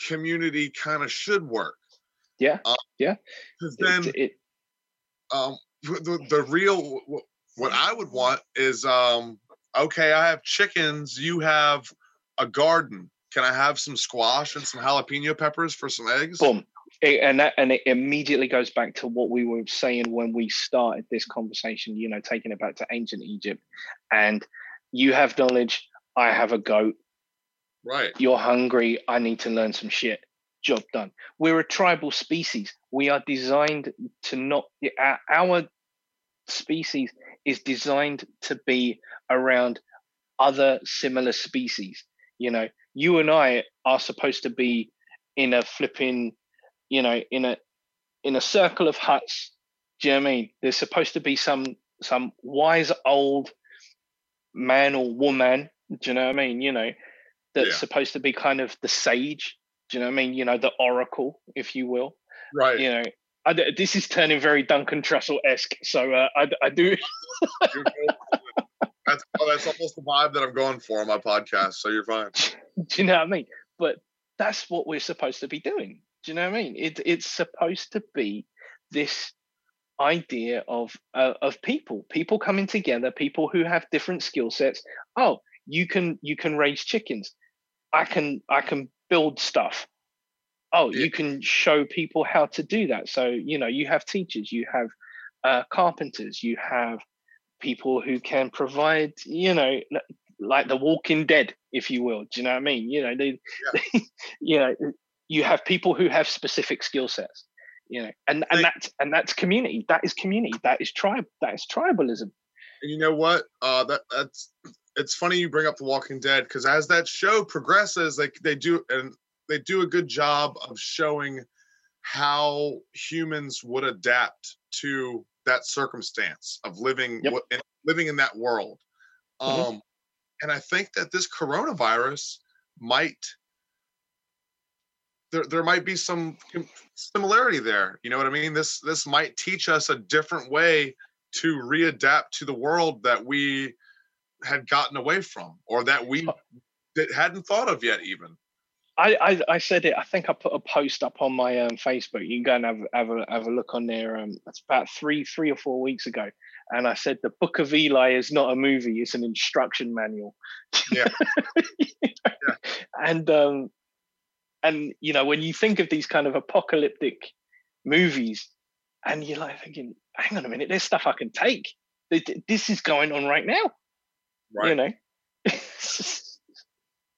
Speaker 1: community kind of should work.
Speaker 2: Yeah,
Speaker 1: Uh,
Speaker 2: yeah.
Speaker 1: Because then
Speaker 2: it,
Speaker 1: um the, the real what i would want is um okay i have chickens you have a garden. Can i have some squash and some jalapeno peppers for some eggs?
Speaker 2: Boom. It- and that and it immediately goes back to what we were saying when we started this conversation you know taking it back to ancient egypt. And you have knowledge i have a goat.
Speaker 1: Right.
Speaker 2: You're hungry i need to learn some shit. Job done. We're a tribal species. We are designed to not our- our species is designed to be around other similar species. You know you and i are supposed to be in a flipping you know in a in a circle of huts. Do you know what i mean? There's supposed to be some some wise old man or woman do you know what i mean? You know that's
Speaker 1: Yeah.
Speaker 2: supposed to be kind of the sage do you know what i mean? You know the oracle if you will.
Speaker 1: Right.
Speaker 2: You know I this is turning very duncan trussell-esque so uh, I, I do
Speaker 1: that's oh, that's almost the vibe that i'm going for on my podcast so you're fine
Speaker 2: do you know what I mean? But that's what we're supposed to be doing. Do you know what I mean? It, it's supposed to be this idea of uh, of people, people coming together, people who have different skill sets. Oh, you can you can raise chickens. I can I can build stuff. Oh,
Speaker 1: Yeah.
Speaker 2: you can show people how to do that. So you know you have teachers, you have uh, carpenters, you have people who can provide. You know, like the Walking Dead, if you will. Do you know what I mean? You know, they, you know, you have people who have specific skill sets. You know, and and
Speaker 1: They-
Speaker 2: that's and that's community. That is community. That is tribe. That is tribalism.
Speaker 1: And you know what? Uh, that that's it's funny you bring up The Walking Dead because as that show progresses, like they do, and they do a good job of showing how humans would adapt to that circumstance of living
Speaker 2: Yep.
Speaker 1: in, living in that world.
Speaker 2: Mhm.
Speaker 1: Um, and I think that this coronavirus might there, there might be some similarity there. You know what I mean? This this might teach us a different way to readapt to the world that we had gotten away from or that we that hadn't thought of yet even
Speaker 2: I, I, I said it. I think I put a post up on my um, Facebook. You can go and have, have a have a look on there. Um, it's about three three or four weeks ago, and I said the Book of Eli is not a movie; it's an instruction manual.
Speaker 1: Yeah.
Speaker 2: yeah. And um, and you know when you think of these kind of apocalyptic movies, and you're like thinking, hang on a minute, there's stuff I can take. This is going on right now. Right. You know.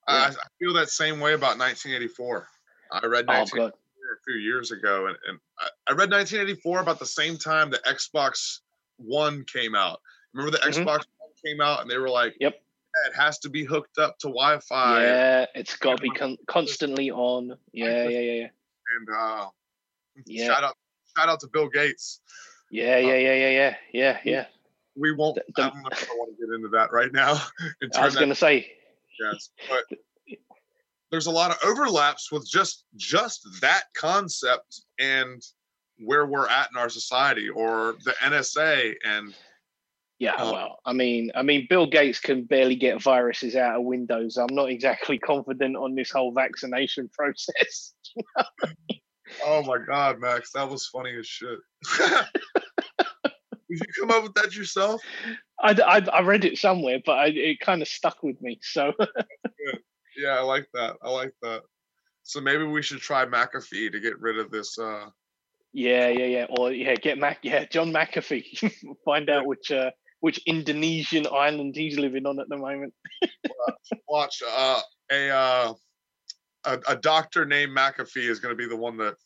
Speaker 1: I, I, feel that same way about 1984. I read 1984 oh, a few years ago, and, and I, I, read 1984 about the same time the Xbox One came out. Remember the mm-hmm. Xbox One came out, and they were like,
Speaker 2: "Yep,
Speaker 1: yeah, it has to be hooked up to Wi-Fi."
Speaker 2: Yeah, it's got to be con- constantly on. Yeah, yeah, yeah, yeah.
Speaker 1: And uh, yeah. shout out, shout out to Bill Gates.
Speaker 2: Yeah, yeah, yeah, yeah, yeah, yeah, yeah.
Speaker 1: We won't. The, the, I don't know if I want to get into that right now.
Speaker 2: I was going to say
Speaker 1: yes. But there's a lot of overlaps with just just that concept and where we're at in our society or the NSA and
Speaker 2: yeah, um, well, I mean, I mean, Bill Gates can barely get viruses out of Windows. I'm not exactly confident on this whole vaccination process.
Speaker 1: oh my God, Max, that was funny as shit. Did you come up with that yourself?
Speaker 2: I, I, I read it somewhere, but I, it kind of stuck with me. So.
Speaker 1: yeah, I like that. I like that. So maybe we should try McAfee to get rid of this. uh
Speaker 2: Yeah, yeah, yeah. Or yeah, get Mac. Yeah, John McAfee. Find out which uh which Indonesian island he's living on at the moment.
Speaker 1: watch, uh, a uh, a, a doctor named McAfee is going to be the one that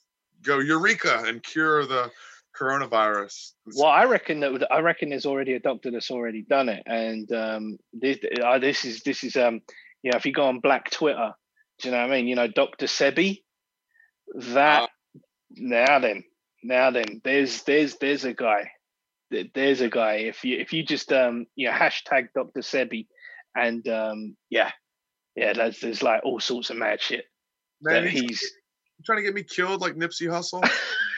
Speaker 1: go eureka and cure the coronavirus.
Speaker 2: Well, I reckon that I reckon there's already a doctor that's already done it, and um, this uh, this is this is um, you know, if you go on Black Twitter, do you know what I mean? You know, Doctor Sebi, that uh, now then, now then, there's there's there's a guy, there's a guy. If you if you just um, you know, hashtag Doctor Sebi, and um, yeah, yeah, there's there's like all sorts of mad shit.
Speaker 1: Man, he's, he's trying to get me killed like Nipsey Hussle.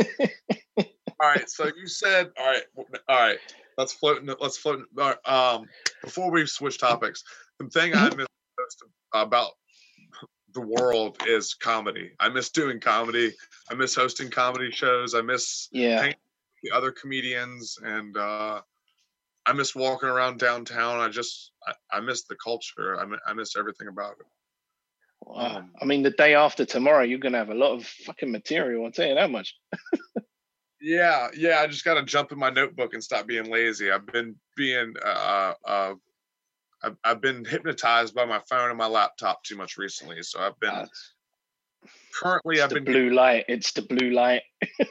Speaker 1: all right. So you said, all right, all right. Let's float. Let's float. Um, before we switch topics, the thing I miss about the world is comedy. I miss doing comedy. I miss hosting comedy shows. I miss
Speaker 2: yeah
Speaker 1: the other comedians, and uh, I miss walking around downtown. I just I, I miss the culture. I, I miss everything about it.
Speaker 2: Wow. Um, I mean, the day after tomorrow, you're gonna have a lot of fucking material. I'll tell you that much.
Speaker 1: yeah, yeah. I just gotta jump in my notebook and stop being lazy. I've been being uh, uh, I've, I've been hypnotized by my phone and my laptop too much recently. So I've been That's, currently
Speaker 2: it's
Speaker 1: I've been
Speaker 2: blue light. It's the blue light. yeah,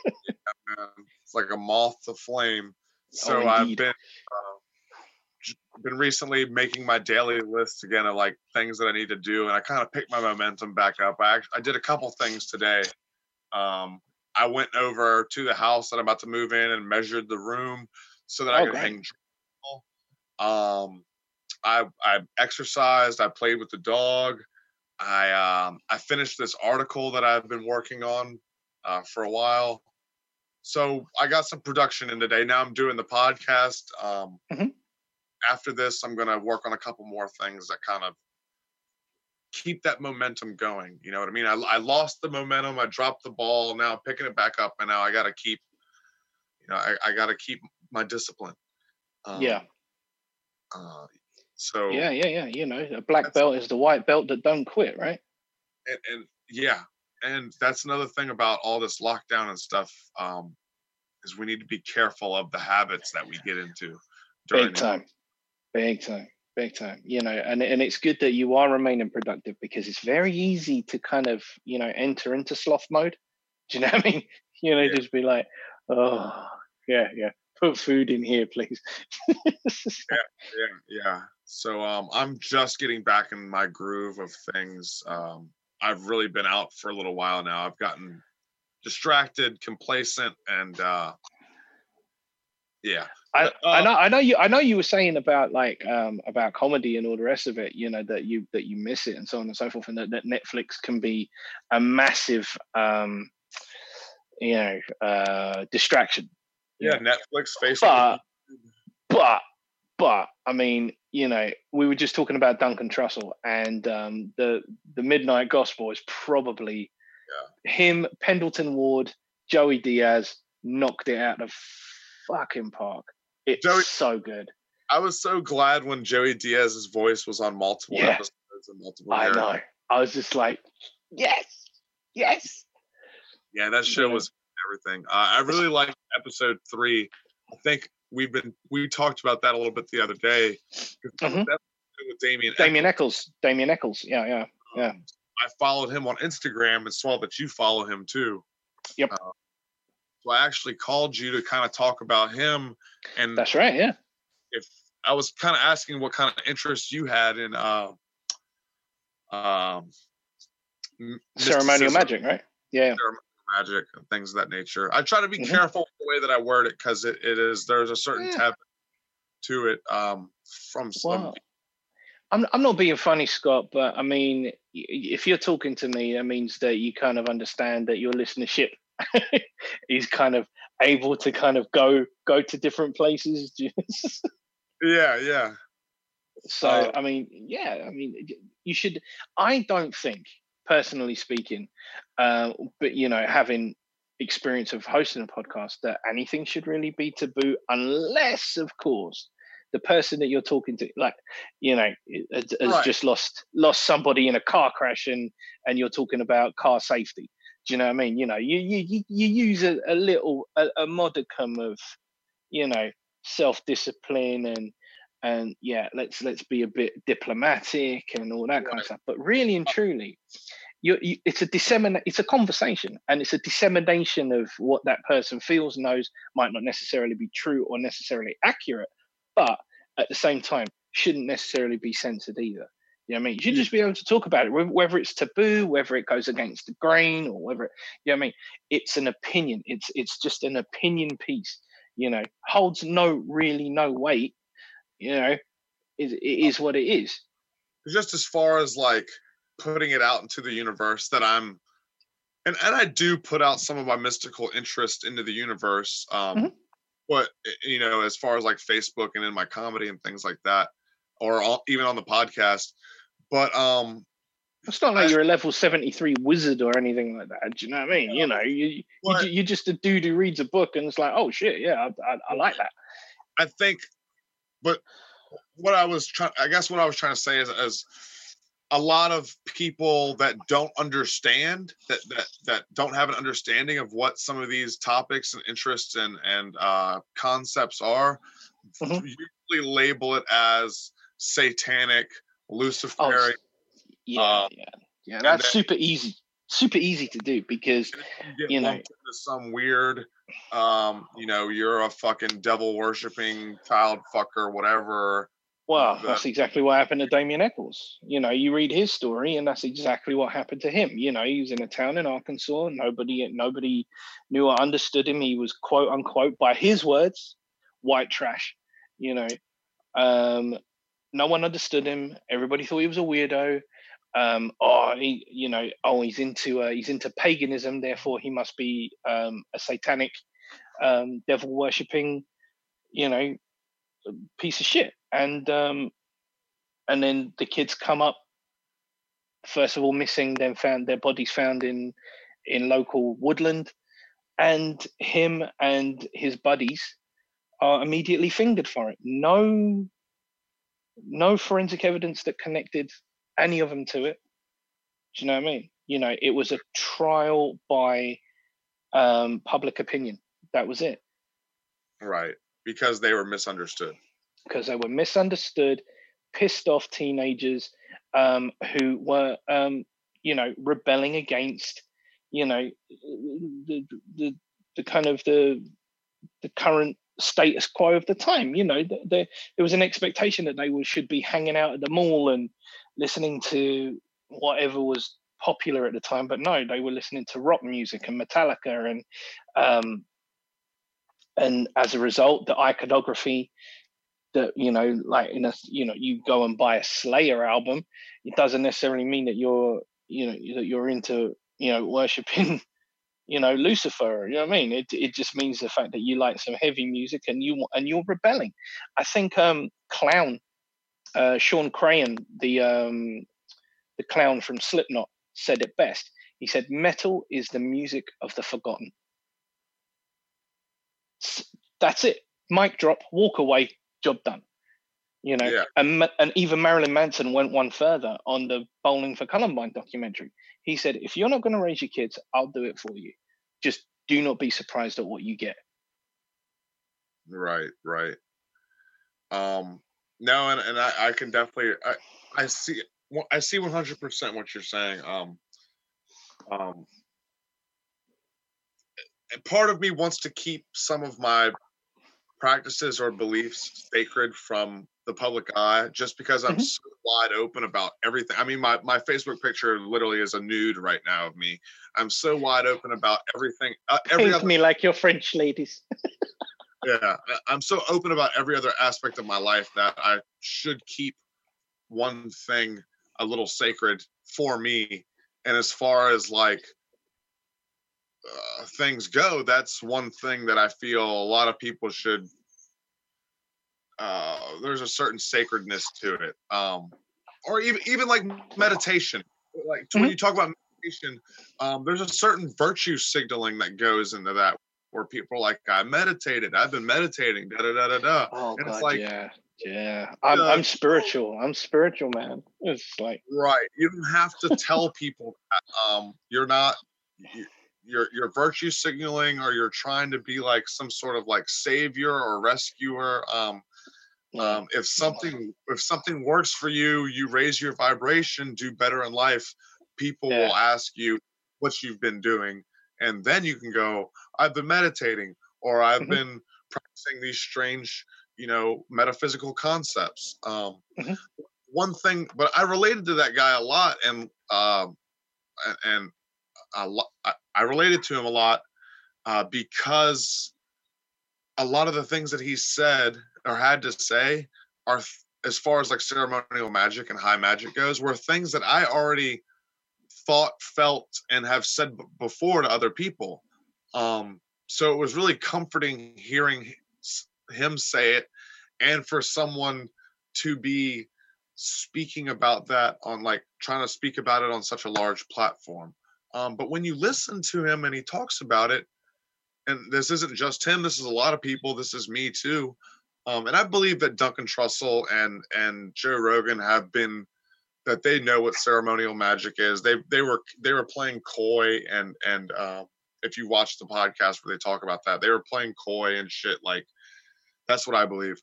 Speaker 1: it's like a moth to flame. So oh, I've been uh, been recently making my daily list again of like things that I need to do, and I kind of picked my momentum back up. I actually, I did a couple things today. Um, I went over to the house that I'm about to move in and measured the room so that I could hang. Um, I I exercised. I played with the dog. I um, I finished this article that I've been working on uh, for a while. So I got some production in today. Now I'm doing the podcast. Um, mm-hmm after this, I'm going to work on a couple more things that kind of keep that momentum going. You know what I mean? I, I lost the momentum. I dropped the ball. Now I'm picking it back up, and now I got to keep. You know, I, I got to keep my discipline.
Speaker 2: Um, yeah.
Speaker 1: Uh, so.
Speaker 2: Yeah, yeah, yeah. You know, a black belt is the white belt that don't quit, right?
Speaker 1: And, and yeah, and that's another thing about all this lockdown and stuff. Um, is we need to be careful of the habits that we get into.
Speaker 2: During Big time. Big time, big time. You know, and and it's good that you are remaining productive because it's very easy to kind of you know enter into sloth mode. Do you know what I mean? You know, yeah. just be like, oh yeah, yeah. Put food in here, please.
Speaker 1: yeah, yeah, yeah. So um, I'm just getting back in my groove of things. Um, I've really been out for a little while now. I've gotten distracted, complacent, and uh, yeah.
Speaker 2: I, uh, I know I know you I know you were saying about like um about comedy and all the rest of it, you know, that you that you miss it and so on and so forth, and that, that Netflix can be a massive um you know uh, distraction.
Speaker 1: Yeah, Netflix, Facebook.
Speaker 2: But but but I mean, you know, we were just talking about Duncan Trussell, and um, the the Midnight Gospel is probably
Speaker 1: Yeah.
Speaker 2: him, Pendleton Ward, Joey Diaz knocked it out of fucking park. It's
Speaker 1: Joey-
Speaker 2: so good.
Speaker 1: I was so glad when Joey Diaz's voice was on multiple
Speaker 2: Yeah.
Speaker 1: episodes and multiple.
Speaker 2: I
Speaker 1: characters.
Speaker 2: know. I was just like, yes, yes.
Speaker 1: Yeah, that show
Speaker 2: Yeah.
Speaker 1: was everything. Uh, I really liked episode three. I think we've been we talked about that a little bit the other day.
Speaker 2: Mhm.
Speaker 1: with Damien.
Speaker 2: Damien Echols. Damien Echols. Yeah, yeah. yeah.
Speaker 1: um, I followed him on Instagram and saw that you follow him too.
Speaker 2: Yep.
Speaker 1: Uh, so I actually called you to kind of talk about him, and
Speaker 2: That's right. Yeah.
Speaker 1: if I was kind of asking what kind of interest you had in uh, um,
Speaker 2: Ceremonial magic, right? Yeah.
Speaker 1: magic, and things of that nature. I try to be
Speaker 2: Mhm.
Speaker 1: careful with the way that I word it because it, it is there's a certain
Speaker 2: Yeah.
Speaker 1: tab to it um, from some.
Speaker 2: Well, I'm I'm not being funny, Scott, but I mean, if you're talking to me, that means that you kind of understand that your listenership is kind of able to kind of go go to different places.
Speaker 1: Yeah, yeah.
Speaker 2: so
Speaker 1: Uh,
Speaker 2: I mean, yeah, I mean, you should. I don't think, personally speaking, uh, but you know, having experience of hosting a podcast, that anything should really be taboo, unless, of course, the person that you're talking to, like, you know, has, has
Speaker 1: Right.
Speaker 2: just lost lost somebody in a car crash, and and you're talking about car safety. Do you know what I mean? You know, you you you, use a, a little a, a modicum of, you know, self discipline and and yeah, let's let's be a bit diplomatic and all that kind of stuff. But really and truly, you, you it's a disseminate, it's a conversation, and it's a dissemination of what that person feels, knows, might not necessarily be true or necessarily accurate, but at the same time, shouldn't necessarily be censored either. You know what I mean? You should just be able to talk about it, whether it's taboo, whether it goes against the grain, or whether it, you know what I mean. It's an opinion. It's it's just an opinion piece. You know, holds no really no weight. You know, it, it is what it is.
Speaker 1: just as far as like putting it out into the universe that I'm and and I do put out some of my mystical interest into the universe um
Speaker 2: Mhm.
Speaker 1: but you know as far as like Facebook and in my comedy and things like that or all, even on the podcast but um
Speaker 2: It's not like
Speaker 1: I-
Speaker 2: you're a level 73 wizard or anything like that. Do you know what I mean? You know, you, you,
Speaker 1: But-
Speaker 2: ju- you're just a dude who reads a book and it's like, oh shit, yeah, I, I, I like that.
Speaker 1: I think, but what I was trying, I guess what I was trying to say is, is a lot of people that don't understand that that that don't have an understanding of what some of these topics and interests and and uh, concepts are,
Speaker 2: Mhm.
Speaker 1: usually label it as satanic, Luciferian.
Speaker 2: Yeah,
Speaker 1: Uh,
Speaker 2: yeah, yeah. That's
Speaker 1: then-
Speaker 2: super easy, super easy to do because
Speaker 1: you
Speaker 2: you know-
Speaker 1: some weird, um, you know, you're a fucking devil worshipping child fucker, whatever.
Speaker 2: Well,
Speaker 1: that-
Speaker 2: that's exactly what happened to Damien Echols. You know, you read his story, and that's exactly what happened to him. You know, he was in a town in Arkansas. Nobody, nobody knew or understood him. He was quote unquote, by his words, white trash. You know, um, no one understood him. Everybody thought he was a weirdo. Um, oh, he, you know, oh, he's into uh, he's into paganism. Therefore, he must be um, a satanic, um, devil worshipping, you know, piece of shit and um and then the kids come up first of all missing then found their bodies found in in local woodland and him and his buddies are immediately fingered for it no no forensic evidence that connected any of them to it do you know what i mean you know it was a trial by um public opinion that was it
Speaker 1: Right. Because they were misunderstood.
Speaker 2: because they were misunderstood, pissed off teenagers um, who were, um, you know, rebelling against, you know, the, the the kind of the the current status quo of the time. You know, the, the, there was an expectation that they should be hanging out at the mall and listening to whatever was popular at the time, but no, they were listening to rock music and Metallica and um, and as a result, the iconography that you know, like in a you know, you go and buy a Slayer album, it doesn't necessarily mean that you're you know that you're into you know worshiping you know, Lucifer. You know what I mean? It it just means the fact that you like some heavy music and you and you're rebelling. I think um, clown, uh, Shawn Crahan, the um, the clown from Slipknot, said it best. He said, "Metal is the music of the forgotten." That's it. Mic drop. Walk away. Job done. You know,
Speaker 1: Yeah.
Speaker 2: and and even Marilyn Manson went one further on the Bowling for Columbine documentary. He said, "If you're not going to raise your kids, I'll do it for you. Just do not be surprised at what you get."
Speaker 1: Right, right. Um, no, and, and I, I can definitely I, I see I see one hundred percent what you're saying. Um, um, part of me wants to keep some of my practices or beliefs sacred from the public eye, just because I'm
Speaker 2: Mhm.
Speaker 1: so wide open about everything. I mean, my my Facebook picture literally is a nude right now of me. I'm so wide open about everything. Uh, every
Speaker 2: Paint
Speaker 1: other
Speaker 2: me like your French ladies.
Speaker 1: yeah i'm so open about every other aspect of my life that i should keep one thing a little sacred for me and as far as like uh, things go that's one thing that i feel a lot of people should uh there's a certain sacredness to it um or even even like meditation like when
Speaker 2: Mhm.
Speaker 1: you talk about meditation um there's a certain virtue signaling that goes into that where people are like i meditated i've been meditating da da da da da
Speaker 2: Oh
Speaker 1: And it's
Speaker 2: god,
Speaker 1: like-
Speaker 2: yeah, yeah. I'm I'm spiritual. I'm spiritual, man. It's like
Speaker 1: Right. You don't have to tell people that um, you're not you- you're you're virtue signaling or you're trying to be like some sort of like savior or rescuer. Um, um, if something if something works for you, you raise your vibration, do better in life. People
Speaker 2: Yeah.
Speaker 1: will ask you what you've been doing, and then you can go, "I've been meditating," or "I've
Speaker 2: Mhm.
Speaker 1: been practicing these strange, you know, metaphysical concepts." Um,
Speaker 2: Mhm.
Speaker 1: One thing, but I related to that guy a lot, and um, and, and a lo- I, I related to him a lot uh, because a lot of the things that he said or had to say are as far as like ceremonial magic and high magic goes were things that i already thought felt and have said before to other people. Um so it was really comforting hearing him say it and for someone to be speaking about that on like trying to speak about it on such a large platform. Um but when you listen to him and he talks about it and this isn't just him this is a lot of people this is me too um, and i believe that duncan trussell and and joe rogan have been that they know what ceremonial magic is. They they were they were playing coy and and uh, if you watch the podcast where they talk about that they were playing coy and shit like that's what i believe.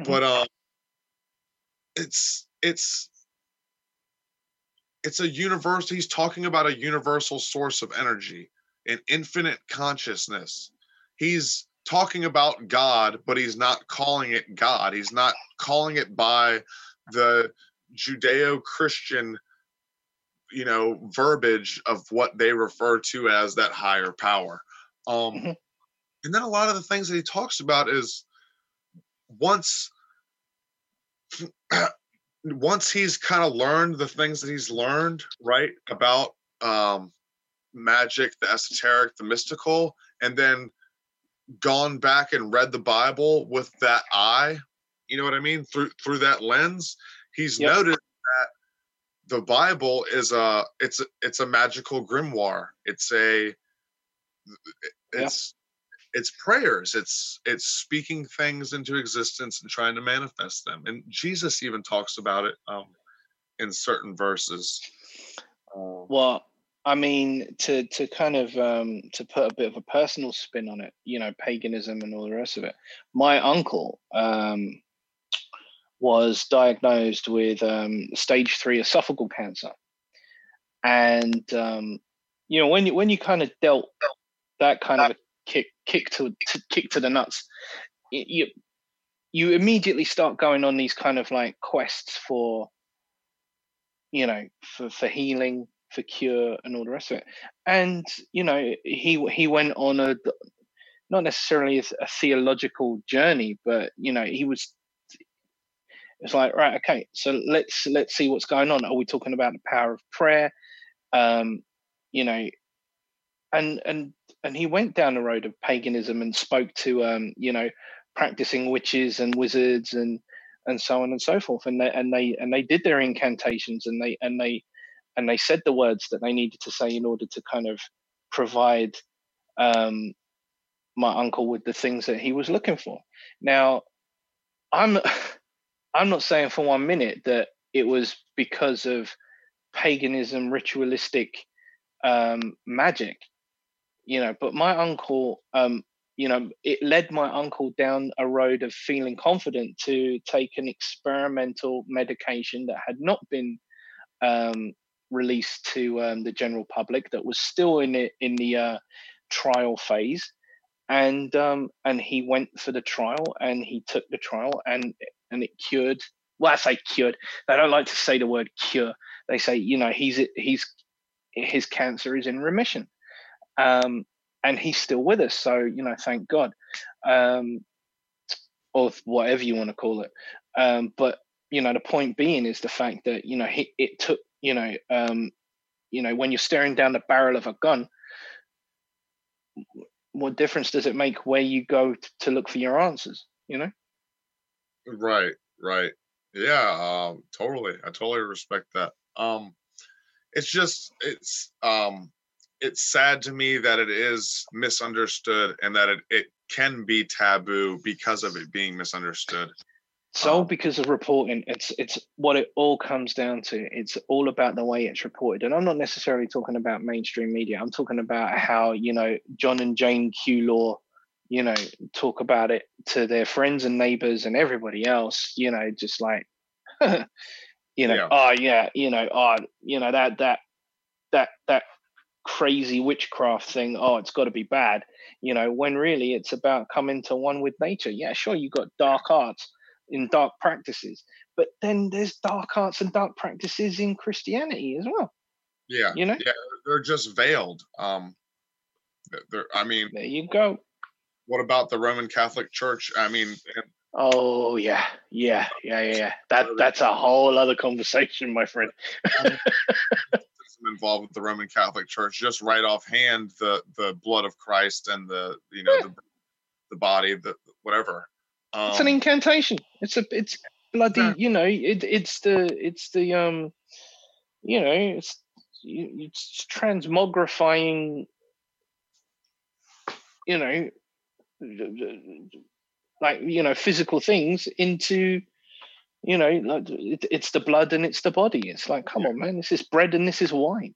Speaker 2: Mhm.
Speaker 1: but um it's it's it's a universe he's talking about a universal source of energy an infinite consciousness. He's talking about god but he's not calling it god he's not calling it by the judeo-christian you know verbiage of what they refer to as that higher power um
Speaker 2: Mhm.
Speaker 1: and then a lot of the things that he talks about is once once he's kind of learned the things that he's learned right about um magic the esoteric the mystical and then gone back and read the bible with that eye you know what i mean through through that lens he's
Speaker 2: Yep.
Speaker 1: noticed that the bible is a it's a, it's a magical grimoire. It's a it's it's prayers. It's it's speaking things into existence and trying to manifest them. And jesus even talks about it um in certain verses. Um,
Speaker 2: Well, I mean, to to kind of um, to put a bit of a personal spin on it, you know, paganism and all the rest of it. My uncle um, was diagnosed with um, stage three esophageal cancer, and um, you know, when you when you kind of dealt that kind of kick kick to, to kick to the nuts, y- you you immediately start going on these kind of like quests for you know for for healing for cure and all the rest of it. And you know he he went on a not necessarily a, a theological journey but you know he was it's like right okay so let's let's see what's going on. Are we talking about the power of prayer? Um you know and and and he went down the road of paganism and spoke to um, you know practicing witches and wizards and and so on and so forth. And they and they and they did their incantations and they and they and they said the words that they needed to say in order to kind of provide um, my uncle with the things that he was looking for. Now i'm i'm not saying for one minute that it was because of paganism ritualistic um, magic you know but my uncle um, you know it led my uncle down a road of feeling confident to take an experimental medication that had not been um, released to um, the general public that was still in it in the uh, trial phase and um, and he went for the trial and he took the trial and and it cured well i say cured they don't like to say the word cure they say you know he's he's his cancer is in remission um, and he's still with us. So you know, thank God, um, or whatever you want to call it. Um, but you know, the point being is the fact that you know he, it took you know um, you know when you're staring down the barrel of a gun, what difference does it make where you go to look for your answers? You know.
Speaker 1: Right. Right. Yeah. Um, totally. I totally respect that. Um, it's just it's um it's sad to me that it is misunderstood and that it, it can be taboo because of it being misunderstood.
Speaker 2: So because of reporting, it's it's what it all comes down to. It's all about the way it's reported. And I'm not necessarily talking about mainstream media. I'm talking about how, you know, John and Jane Q Law, you know, talk about it to their friends and neighbors and everybody else, you know, just like you know, yeah. oh yeah, you know, oh, you know, that that that that crazy witchcraft thing oh it's got to be bad you know when really it's about coming to one with nature yeah sure you got dark arts in dark practices but then there's dark arts and dark practices in christianity as well
Speaker 1: yeah
Speaker 2: you know
Speaker 1: yeah they're just veiled um they're, i mean
Speaker 2: there you go
Speaker 1: what about the roman catholic church i mean
Speaker 2: Oh yeah, yeah, yeah, yeah, yeah. That that's a whole other conversation, my friend.
Speaker 1: involved with the Roman Catholic Church, just right offhand the the blood of Christ and the you know yeah. the, the body, the whatever.
Speaker 2: Um, it's an um, incantation. It's a it's bloody. Yeah. You know, it it's the it's the um, you know, it's it's transmogrifying. You know, like you know, physical things into you know it, it's the blood and it's the body it's like come yeah. on man this is bread and this is wine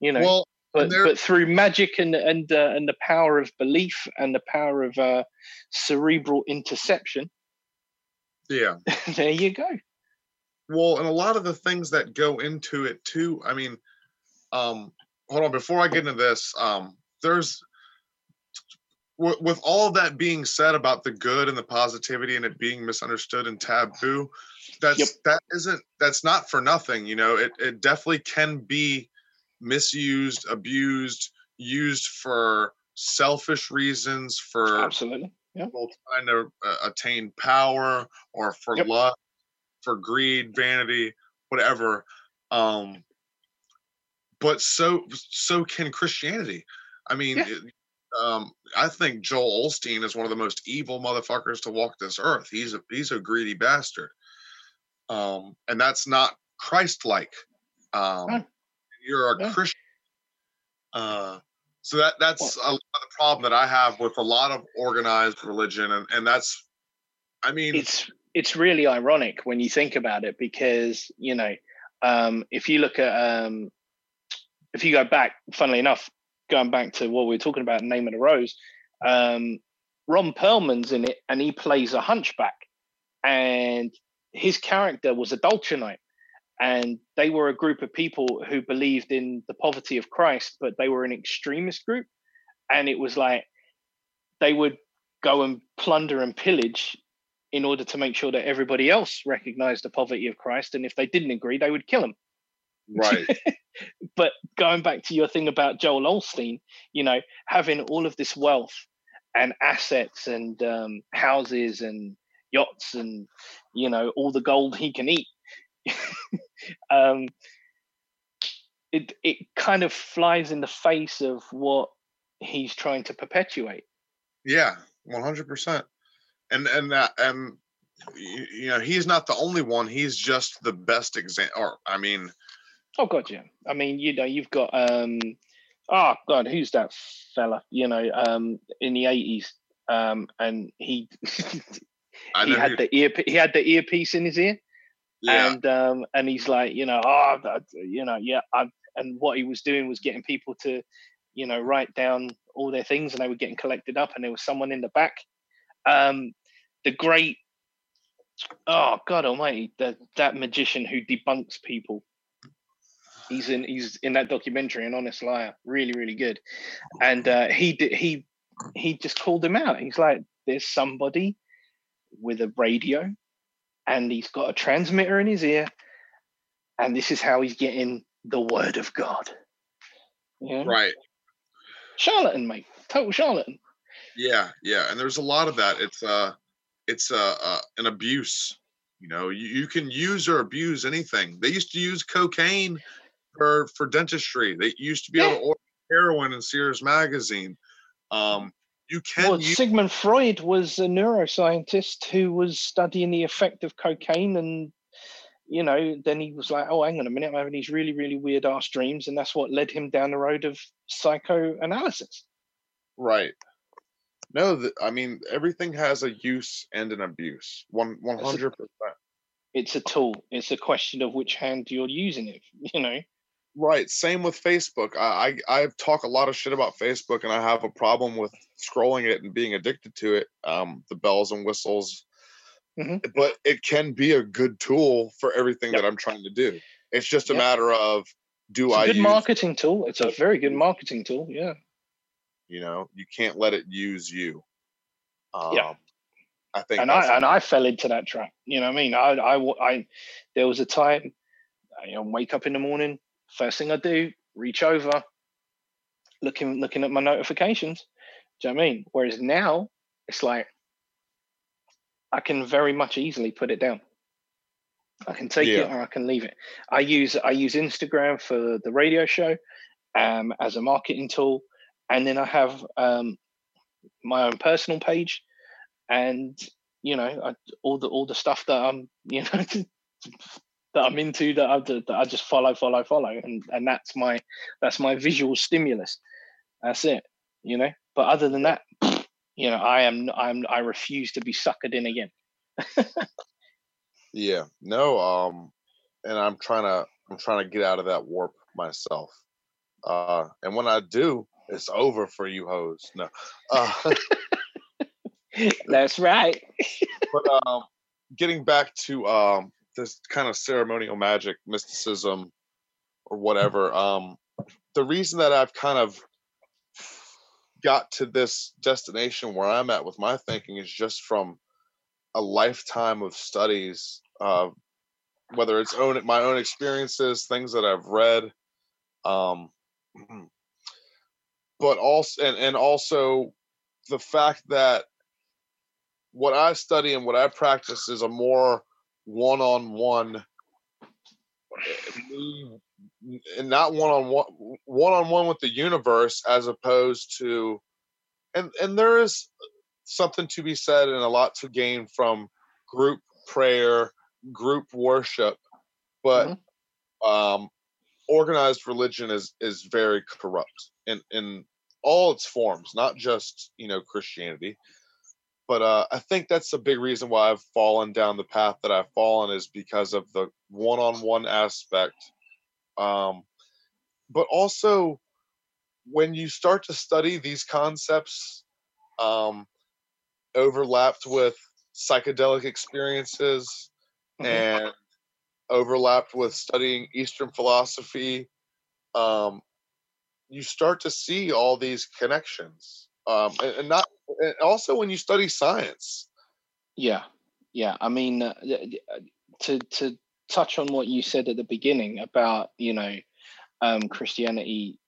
Speaker 2: you know well, but but through magic and and uh, and the power of belief and the power of uh, cerebral interception.
Speaker 1: Yeah.
Speaker 2: There you go.
Speaker 1: Well and a lot of the things that go into it too i mean um hold on before i get into this um there's with all of that being said about the good and the positivity and it being misunderstood and taboo that's yep. that isn't that's not for nothing you know? It, it definitely can be misused abused used for selfish reasons for
Speaker 2: absolutely
Speaker 1: yeah. people trying to uh, attain power or for yep. lust for greed vanity whatever um but so so can christianity i mean yeah. it, um, I think Joel Osteen is one of the most evil motherfuckers to walk this earth. He's a he's a greedy bastard um, and that's not Christ-like. Um, You're a yeah. Christian. Uh, so that that's well, a, the problem that I have with a lot of organized religion, and and that's, I mean,
Speaker 2: it's it's really ironic when you think about it because you know, um, if you look at um, if you go back, funnily enough, going back to what we were talking about, Name of the Rose, um, Ron Perlman's in it, and he plays a hunchback, and his character was a Dulcinite. And they were a group of people who believed in the poverty of Christ, but they were an extremist group. And it was like they would go and plunder and pillage in order to make sure that everybody else recognized the poverty of Christ. And if they didn't agree, they would kill them.
Speaker 1: Right.
Speaker 2: but going back to your thing about Joel Osteen, you know, having all of this wealth and assets and um, houses and yachts and you know all the gold he can eat um, it it kind of flies in the face of what he's trying to perpetuate.
Speaker 1: Yeah, one hundred percent. And and that and you, you know he's not the only one. He's just the best example. Or I mean,
Speaker 2: oh god, yeah. I mean, you know, you've got um, oh god, who's that fella? You know, um, in the eighties, um, and he he had the ear he had the earpiece in his ear. Yeah. And um, and he's like, you know, oh, you know, yeah, i and what he was doing was getting people to, you know, write down all their things, and they were getting collected up, and there was someone in the back. Um, the great, oh God Almighty, that that magician who debunks people. He's in he's in that documentary, an honest liar, really really good, and uh, he did he he just called him out. He's like, there's somebody with a radio, and he's got a transmitter in his ear, and this is how he's getting the word of God.
Speaker 1: Yeah. Right.
Speaker 2: Charlatan, mate. Total charlatan.
Speaker 1: Yeah, yeah. And there's a lot of that. It's uh it's uh, uh an abuse. You know, you, you can use or abuse anything. They used to use cocaine for for dentistry. They used to be yeah. able to order heroin in Sears magazine. Um you can well,
Speaker 2: use- Sigmund Freud was a neuroscientist who was studying the effect of cocaine and you know, then he was like, oh, hang on a minute, I'm having these really, really weird ass dreams. And that's what led him down the road of psychoanalysis.
Speaker 1: Right. No, th- I mean, everything has a use and an abuse. One, 100%.
Speaker 2: It's a tool. It's a question of which hand you're using it, you know?
Speaker 1: Right. Same with Facebook. I, I, I talk a lot of shit about Facebook and I have a problem with scrolling it and being addicted to it. Um, the bells and whistles mm-hmm. but it can be a good tool for everything yep. that I'm trying to do. It's just a yep. matter of do
Speaker 2: it's
Speaker 1: I
Speaker 2: good use, marketing tool? It's a very good marketing tool. Yeah.
Speaker 1: You know, you can't let it use you.
Speaker 2: Um, yeah. I think, and I and I fell into that trap. You know, what I mean, I, I, I, there was a time, you know, wake up in the morning, first thing I do, reach over, looking looking at my notifications. Do you know what I mean? Whereas now, it's like I can very much easily put it down. I can take yeah. it or I can leave it. I use I use Instagram for the radio show um, as a marketing tool, and then I have um, my own personal page, and you know I, all the all the stuff that I'm you know that I'm into that I, that I just follow follow follow, and and that's my that's my visual stimulus. That's it, you know. But other than that, you know, I am I'm I refuse to be suckered in again.
Speaker 1: yeah. No, um and I'm trying to I'm trying to get out of that warp myself. Uh and when I do, it's over for you hoes. No. Uh,
Speaker 2: That's right.
Speaker 1: but um getting back to um this kind of ceremonial magic mysticism or whatever um the reason that I've kind of got to this destination where I'm at with my thinking is just from a lifetime of studies, uh, whether it's own my own experiences, things that I've read, um, but also and, and also the fact that what I study and what I practice is a more one-on-one and not one on one one on one with the universe as opposed to and and there is something to be said and a lot to gain from group prayer group worship but mm-hmm. um organized religion is is very corrupt in in all its forms not just you know christianity but uh, I think that's a big reason why I've fallen down the path that I've fallen is because of the one-on-one aspect um, but also, when you start to study these concepts, um, overlapped with psychedelic experiences mm-hmm. and overlapped with studying Eastern philosophy, um, you start to see all these connections. Um, and, and, not also when you study science.
Speaker 2: Yeah, yeah. I mean, uh, to to touch on what you said at the beginning about you know um, Christianity,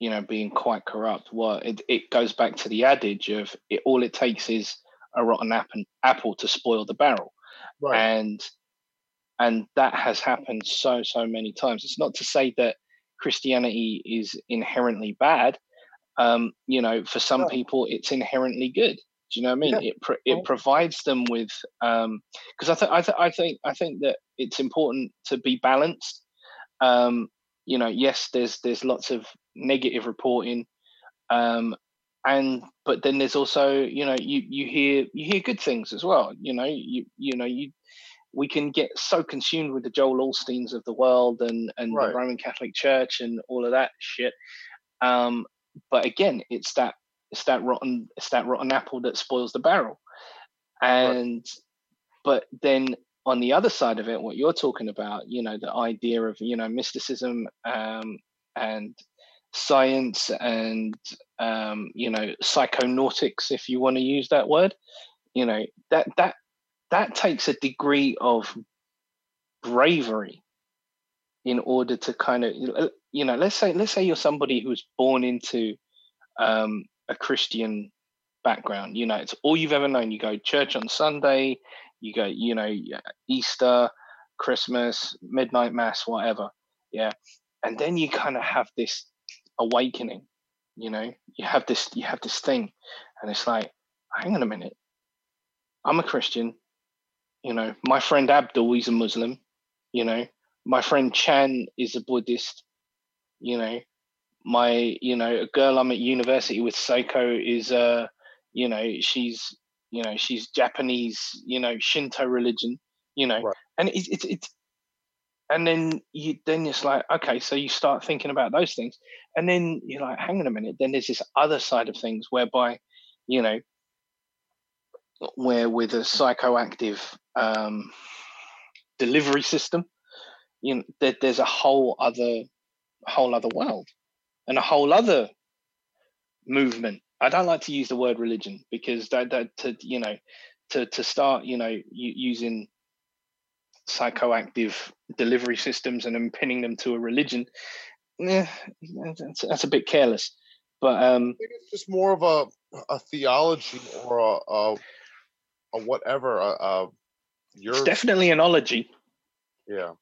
Speaker 2: you know, being quite corrupt. Well, it, it goes back to the adage of it, all it takes is a rotten apple, apple to spoil the barrel, right. and and that has happened so so many times. It's not to say that Christianity is inherently bad. Um, you know, for some people, it's inherently good. Do you know what I mean?
Speaker 1: Yeah.
Speaker 2: It pro- it provides them with because I think I th- I think I think that it's important to be balanced. Um, you know, yes, there's there's lots of negative reporting, um, and but then there's also you know you you hear you hear good things as well. You know you you know you we can get so consumed with the Joel Osteens of the world and and
Speaker 1: Right.
Speaker 2: the Roman Catholic Church and all of that shit. Um, but again, it's that it's that rotten it's that rotten apple that spoils the barrel. And but then on the other side of it, what you're talking about, you know, the idea of you know mysticism um, and science and um, you know psychonautics, if you want to use that word, you know that that that takes a degree of bravery in order to kind of you know let's say let's say you're somebody who's born into um, a christian background you know it's all you've ever known. You go church on sunday you go you know easter christmas midnight mass whatever yeah? And then you kind of have this awakening you know? You have this you have this thing and it's like hang on a minute. I'm a christian you know? My friend abdul he's a muslim you know my friend chan is a buddhist you know. My you know a girl i'm at university with seiko is uh you know she's you know she's japanese you know shinto religion you know.
Speaker 1: Right.
Speaker 2: and it's it's it's and then you then it's like okay so you start thinking about those things. And then you're like hang on a minute then there's this other side of things whereby you know where with a psychoactive um delivery system you know there, there's a whole other whole other world and a whole other movement i don't like to use the word religion because that that to you know to to start you know using psychoactive delivery systems and then pinning them to a religion yeah that's, that's a bit careless but um
Speaker 1: I think it's just more of a a theology or a a, a whatever. A, a your
Speaker 2: it's definitely an ology
Speaker 1: yeah.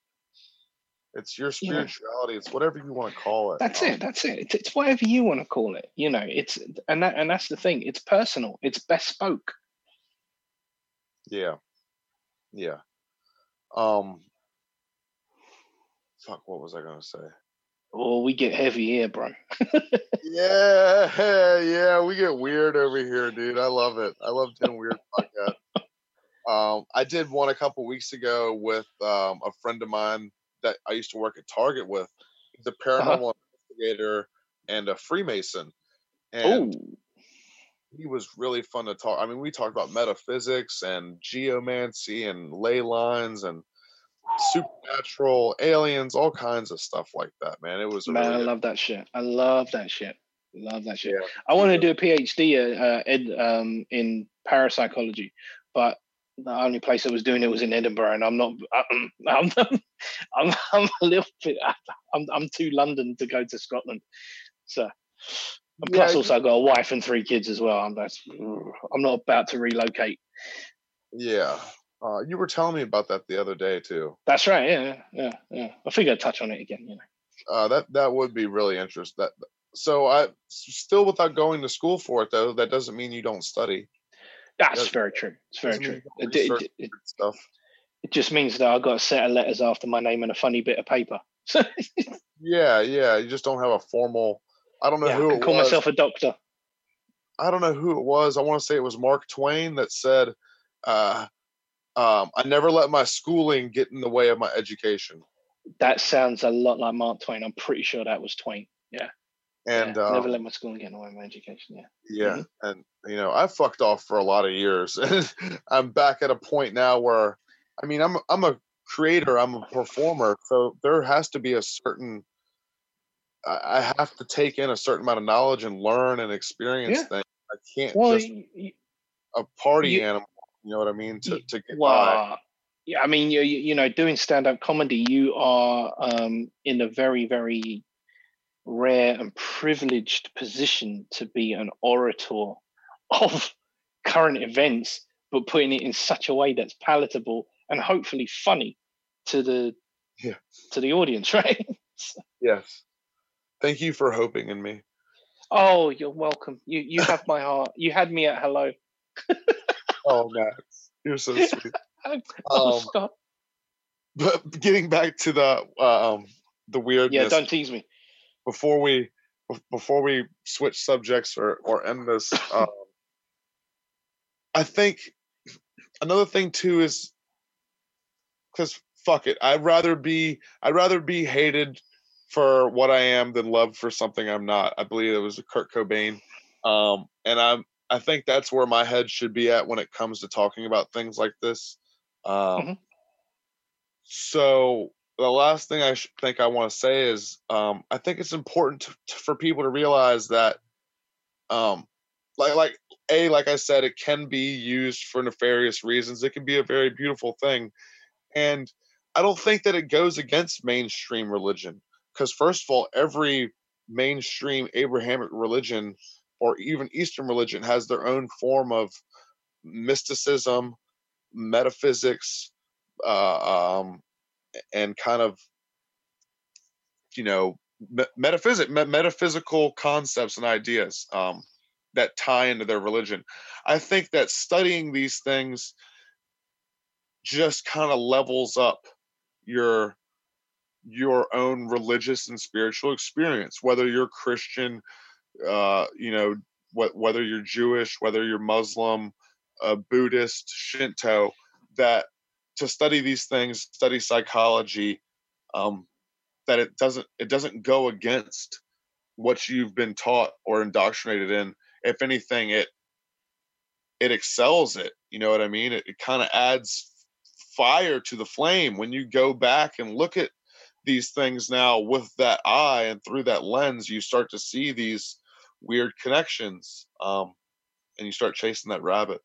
Speaker 1: It's your spirituality. It's whatever you want to call it.
Speaker 2: That's it. That's it. It's, it's whatever you want to call it. You know, it's and that and that's the thing. It's personal. It's bespoke.
Speaker 1: Yeah. Yeah. Um. Fuck. What was I gonna say?
Speaker 2: Oh, we get heavy here, bro.
Speaker 1: Yeah, yeah, we get weird over here, dude. I love it. I love doing weird podcast. Um, I did one a couple weeks ago with um, a friend of mine that I used to work at Target with. He's a paranormal investigator and a Freemason, and
Speaker 2: Oh,
Speaker 1: he was really fun to talk. I mean, we talked about metaphysics and geomancy and ley lines and supernatural aliens, all kinds of stuff like that. Man, it was
Speaker 2: man, I love that shit. I love that shit. Love that shit.
Speaker 1: yeah.
Speaker 2: I want to do a PhD uh, ed, um, in parapsychology, but the only place I was doing it was in Edinburgh, and I'm not. I'm, I'm, I'm, I'm a little bit. I'm, I'm too London to go to Scotland, so. And
Speaker 1: Yeah,
Speaker 2: plus, also, I've got a wife and three kids as well. I'm, that's, I'm not about to relocate.
Speaker 1: Yeah. Uh, you were telling me about that the other day too.
Speaker 2: That's right. Yeah, yeah, yeah. I figure I'd touch on it again. You know.
Speaker 1: Uh, that that would be really interesting. That so I still without going to school for it though. That doesn't mean you don't study
Speaker 2: That's very true. It's very true. It, it, it,
Speaker 1: stuff.
Speaker 2: it just means that I've got a set of letters after my name and a funny bit of paper.
Speaker 1: Yeah, yeah. You just don't have a formal. I don't know
Speaker 2: yeah, I
Speaker 1: who
Speaker 2: can
Speaker 1: it
Speaker 2: call
Speaker 1: was.
Speaker 2: myself a doctor.
Speaker 1: I don't know who it was. I want to say it was Mark Twain that said, uh, um, "I never let my schooling get in the way of my education."
Speaker 2: That sounds a lot like Mark Twain. I'm pretty sure that was Twain. Yeah.
Speaker 1: And
Speaker 2: yeah.
Speaker 1: um,
Speaker 2: never let my school get in the way of my education. Yeah.
Speaker 1: Yeah,
Speaker 2: Mm-hmm.
Speaker 1: and you know, I fucked off for a lot of years, and I'm back at a point now where, I mean, I'm I'm a creator, I'm a performer, so there has to be a certain. I have to take in a certain amount of knowledge and learn and experience
Speaker 2: Yeah.
Speaker 1: things. I can't
Speaker 2: Well,
Speaker 1: just a party
Speaker 2: you-
Speaker 1: animal. You know what I mean? To to get by.
Speaker 2: well, yeah. I mean, you you you know, doing stand-up comedy, you are um, in a very very rare and privileged position to be an orator of current events, but putting it in such a way that's palatable and hopefully funny to the
Speaker 1: Yeah.
Speaker 2: to the audience, right?
Speaker 1: Yes. Thank you for hoping in me.
Speaker 2: Oh, you're welcome. You you have my heart. You had me at hello.
Speaker 1: oh, Max, you're so sweet.
Speaker 2: oh,
Speaker 1: Um,
Speaker 2: stop.
Speaker 1: but getting back to the um the weirdness
Speaker 2: Yeah, don't tease me.
Speaker 1: Before we before we switch subjects or or end this um, i think another thing too is because fuck it i'd rather be i'd rather be hated for what i am than loved for something i'm not i believe it was kurt cobain um and i'm i think that's where my head should be at when it comes to talking about things like this um
Speaker 2: Mhm.
Speaker 1: so the last thing I think I want to say is um, I think it's important to, to- for people to realize that, um, like like a like I said, it can be used for nefarious reasons. It can be a very beautiful thing, and I don't think that it goes against mainstream religion because first of all, every mainstream Abrahamic religion or even Eastern religion has their own form of mysticism, metaphysics, uh, um, and kind of you know metaphysic me- metaphysical concepts and ideas um, that tie into their religion. I think that studying these things just kind of levels up your your own religious and spiritual experience whether you're christian uh you know wh- whether you're jewish whether you're muslim uh, buddhist shinto that to study these things, study psychology, um, that it doesn't it doesn't go against what you've been taught or indoctrinated in. If anything, it it excels it. You know what I mean? It, it kind of adds fire to the flame when you go back and look at these things now with that eye and through that lens. You start to see these weird connections, um, and you start chasing that rabbit.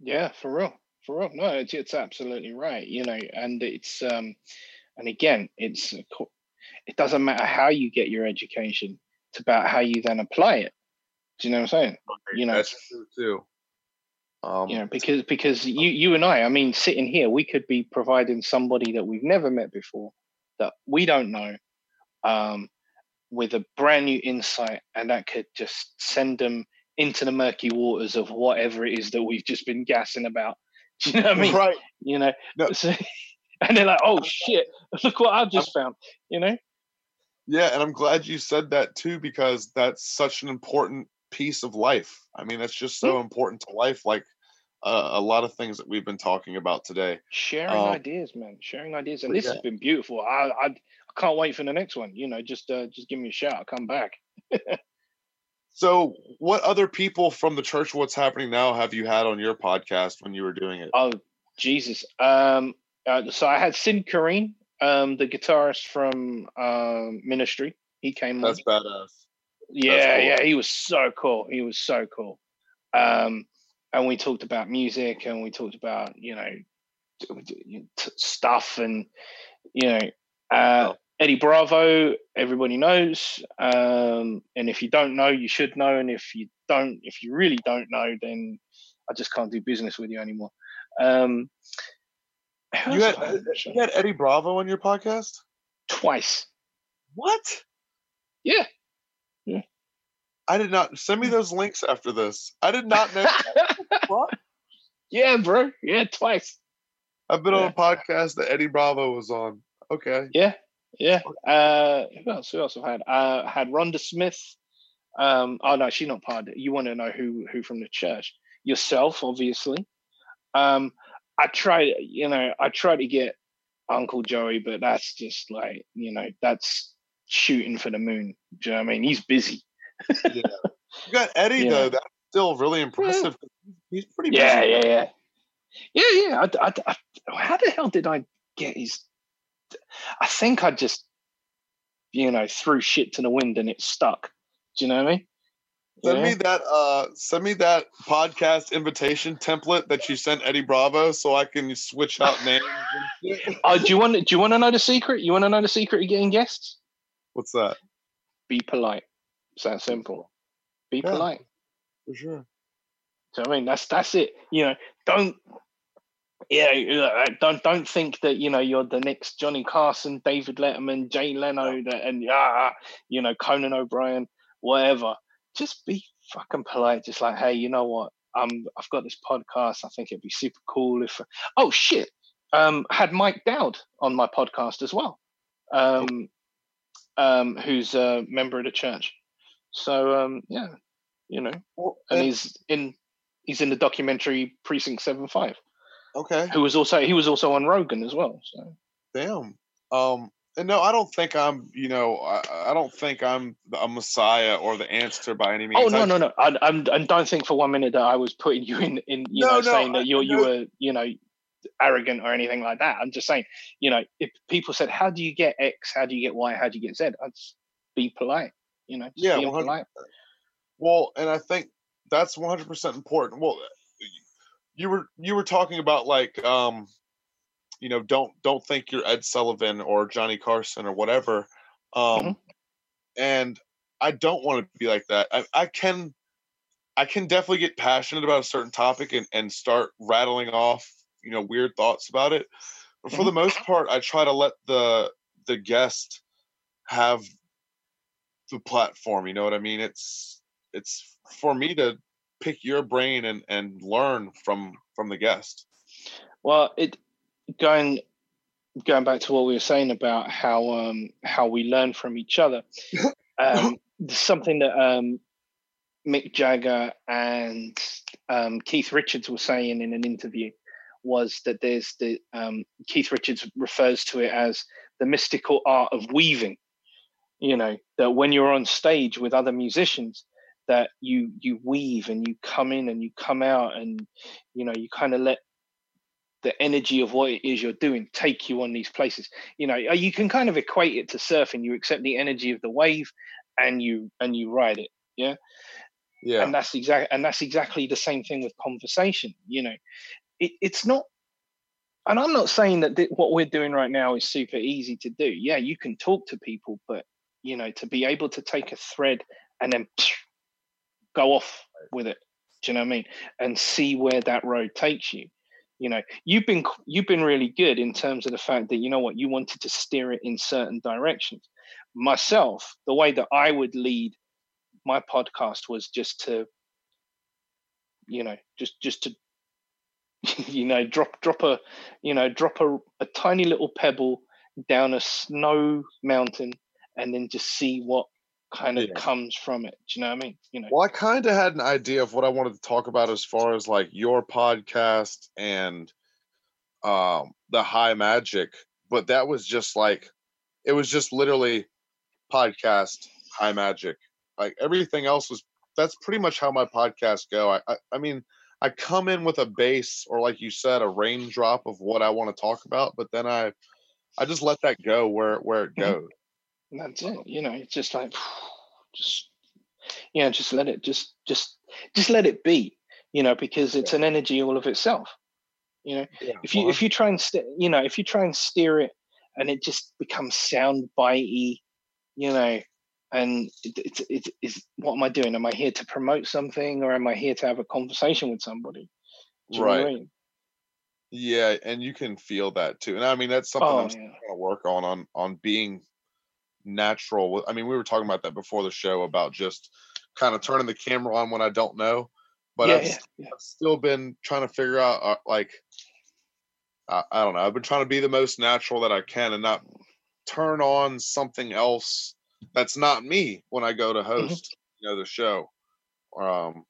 Speaker 2: Yeah, for real, for real. No, it's it's absolutely right. You know, and it's um, and again, it's it doesn't matter how you get your education. It's about how you then apply it. Do you know what I'm saying? You know,
Speaker 1: That's true too. Um,
Speaker 2: you know, because because you you and I, I mean, sitting here, we could be providing somebody that we've never met before, that we don't know, um, with a brand new insight, and that could just send them into the murky waters of whatever it is that we've just been gassing about. Do you know what I mean?
Speaker 1: right.
Speaker 2: You know,
Speaker 1: No.
Speaker 2: so, and they're like, "Oh shit! Look what I've just found." You know?
Speaker 1: Yeah, and I'm glad you said that too because that's such an important piece of life. I mean, that's just so important to life, like uh, a lot of things that we've been talking about today.
Speaker 2: Sharing
Speaker 1: Um,
Speaker 2: ideas, man. Sharing ideas, and this has been beautiful. I, I I can't wait for the next one. You know, just uh, just give me a shout. I'll come back.
Speaker 1: So, what other people from the church What's Happening Now have you had on your podcast when you were doing it?
Speaker 2: Oh Jesus. Um. Uh, so I had Sin Quirin, um, the guitarist from um, Ministry. He came on.
Speaker 1: That's badass.
Speaker 2: Yeah,
Speaker 1: cool.
Speaker 2: yeah, he was so cool. He was so cool. Um, and we talked about music, and we talked about you know stuff, and you know uh. Eddie Bravo. Everybody knows, um, and if you don't know, you should know, and if you don't, if you really don't know, then I just can't do business with you anymore. Um,
Speaker 1: You had
Speaker 2: have I on the show?
Speaker 1: you had Eddie Bravo on your podcast?
Speaker 2: twice.
Speaker 1: What?
Speaker 2: Yeah. Yeah.
Speaker 1: I did not send me those links after this. I did not know. what?
Speaker 2: yeah, bro. Yeah, twice.
Speaker 1: I've been on a podcast that Eddie Bravo was on. Okay.
Speaker 2: Yeah, yeah. Uh, who else? Who else have I had? Uh, had Rhonda Smith. Um, oh no, she's not part. You want to know who who from the church? Yourself, obviously. Um, I tried. You know, I tried to get Uncle Joey, but that's just like you know, that's shooting for the moon. Do you know what I mean? He's busy.
Speaker 1: Yeah. You got Eddie
Speaker 2: Yeah.
Speaker 1: though. That's still really impressive. He's pretty busy.
Speaker 2: Yeah, yeah, yeah, yeah, yeah. I, I, I, how the hell did I get his? I think I just, you know, threw shit to the wind and it stuck. Do you know what I mean?
Speaker 1: Send
Speaker 2: Yeah.
Speaker 1: me that uh send me that podcast invitation template that you sent Eddie Bravo so I can switch out names.
Speaker 2: Oh, do you want? Do you want to know the secret? You want to know the secret of getting guests?
Speaker 1: What's that?
Speaker 2: Be polite. It's that simple. Be
Speaker 1: Yeah.
Speaker 2: polite.
Speaker 1: For sure.
Speaker 2: Do you know what I mean? That's that's it. You know, don't. Yeah, uh, don't don't think that you know you're the next Johnny Carson, David Letterman, Jay Leno, that and ah, you know Conan O'Brien, whatever. just be fucking polite. Just like, hey, you know what? Um, I've got this podcast. I think it'd be super cool if. Oh shit! Um, had Mike Dowd on my podcast as well. Um, um, who's a member of the church. So um, yeah, you know, and, and he's in he's in the documentary Precinct Seven Five.
Speaker 1: Okay.
Speaker 2: Who was also he was also on Rogan as well. So
Speaker 1: damn. Um, and no, I don't think I'm. You know, I, I don't think I'm a messiah or the answer by any means.
Speaker 2: Oh no, I, no, no. I, I'm, I don't think for one minute that I was putting you in, in you no, know, no, saying that you're you were, you know, arrogant or anything like that. I'm just saying, you know, if people said, "How do you get X? How do you get Y? How do you get Z?" I'd be polite. You know,
Speaker 1: yeah, polite. Well, and I think that's 100 percent important. Well, you were you were talking about like um you know don't don't think you're ed sullivan or johnny carson or whatever um mm-hmm. and i don't want to be like that I, I can i can definitely get passionate about a certain topic and, and start rattling off you know weird thoughts about it but for mm-hmm. the most part i try to let the the guest have the platform you know what i mean it's it's for me to pick your brain and and learn from from the guest.
Speaker 2: Well it going going back to what we were saying about how um how we learn from each other um something that um mick jagger and um keith richards were saying in an interview was that there's the um keith richards refers to it as the mystical art of weaving. You know that when you're on stage with other musicians that you you weave and you come in and you come out and you know you kind of let the energy of what it is you're doing take you on these places. You know you can kind of equate it to surfing you accept the energy of the wave and you and you ride it yeah?
Speaker 1: Yeah.
Speaker 2: And that's exactly and that's exactly the same thing with conversation you know? It, it's not and i'm not saying that th- what we're doing right now is super easy to do. Yeah you can talk to people but you know to be able to take a thread and then go off with it. Do you know what I mean? And see where that road takes you. You know, you've been you've been really good in terms of the fact that you know what you wanted to steer it in certain directions. Myself, the way that I would lead my podcast was just to, you know, just just to, you know, drop drop a, you know, drop a, a tiny little pebble down a snow mountain and then just see what kind of yeah. comes from it. Do you know what I mean? You know.
Speaker 1: Well, I kind of had an idea of what I wanted to talk about as far as like your podcast and um the high magic, but that was just like it was just literally podcast high magic. Like everything else was that's pretty much how my podcasts go. I, I I, mean I come in with a base or like you said a raindrop of what I want to talk about, but then I I just let that go where where it mm-hmm. goes.
Speaker 2: And that's it. You know, it's just like just you know, just let it just just just let it be, you know, because it's yeah. an energy all of itself. You know, yeah, if you well, if you try and st- you know, if you try and steer it and it just becomes sound bitey, you know, and it's it, it, it's what am I doing? Am I here to promote something or am I here to have a conversation with somebody?
Speaker 1: right. I mean? Yeah, and you can feel that too. And I mean that's something oh, I'm yeah. trying to work on on on being natural. I mean, we were talking about that before the show about just kind of turning the camera on when I don't know. But yeah, I've, yeah, yeah. I've, still been trying to figure out, uh, like, I, I, don't know. I've been trying to be the most natural that I can and not turn on something else that's not me when I go to mm-hmm. host, mm-hmm. you know, the show. Um,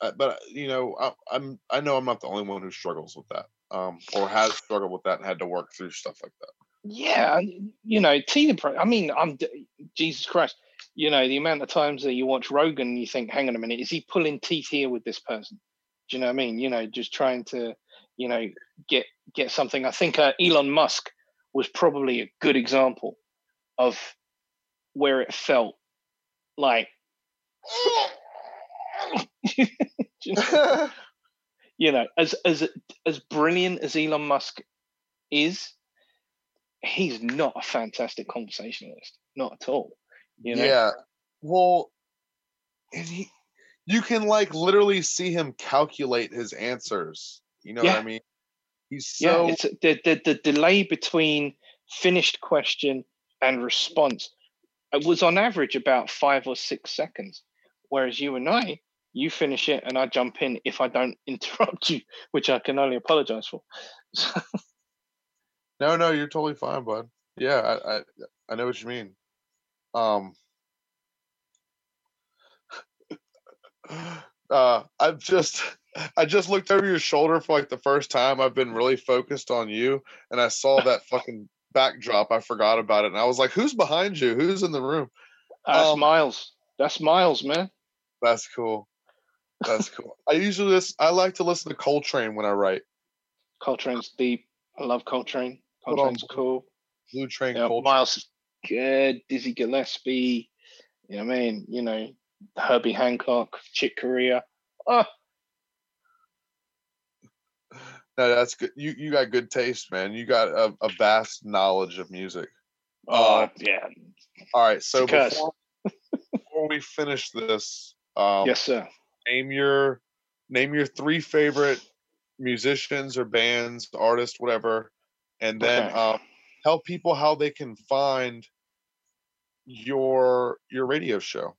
Speaker 1: uh, but you know, I, I'm I know I'm not the only one who struggles with that, um, or has struggled with that and had to work through stuff like that
Speaker 2: yeah, you know, Tina. I mean, I'm Jesus Christ. You know, the amount of times that you watch Rogan, you think, "Hang on a minute, is he pulling teeth here with this person?" Do you know what I mean? You know, just trying to, you know, get get something. I think uh, Elon Musk was probably a good example of where it felt like. you, know, you know, as as as brilliant as Elon Musk is, he's not a fantastic conversationalist, not at all. You know?
Speaker 1: Yeah. Well, and he, you can like literally see him calculate his answers. You know yeah. what I mean? He's so.
Speaker 2: Yeah, it's the, the the delay between finished question and response. It was on average about five or six seconds, Whereas you and I, you finish it and I jump in if I don't interrupt you, which I can only apologize for.
Speaker 1: no, no, you're totally fine, bud. Yeah, I, I, I know what you mean. Um, uh, I've just, I just looked over your shoulder for like the first time. I've been really focused on you, and I saw that fucking backdrop. I forgot about it, and I was like, "Who's behind you? Who's in the room?"
Speaker 2: That's um, Miles. That's Miles, man.
Speaker 1: That's cool. That's cool. I usually listen, I like to listen to Coltrane when I write.
Speaker 2: Coltrane's deep. I love Coltrane. Coltrane's cool.
Speaker 1: Blue Train
Speaker 2: you know. Miles good. Dizzy Gillespie. You know what I mean? You know, Herbie Hancock, Chick Corea. Oh.
Speaker 1: No, that's good. You you got good taste, man. You got a, a vast knowledge of music.
Speaker 2: Oh uh, yeah.
Speaker 1: All right, so before, before we finish this, um,
Speaker 2: yes, sir
Speaker 1: name your name your three favorite musicians or bands, artists, whatever, and then okay. um, tell people how they can find your your radio show.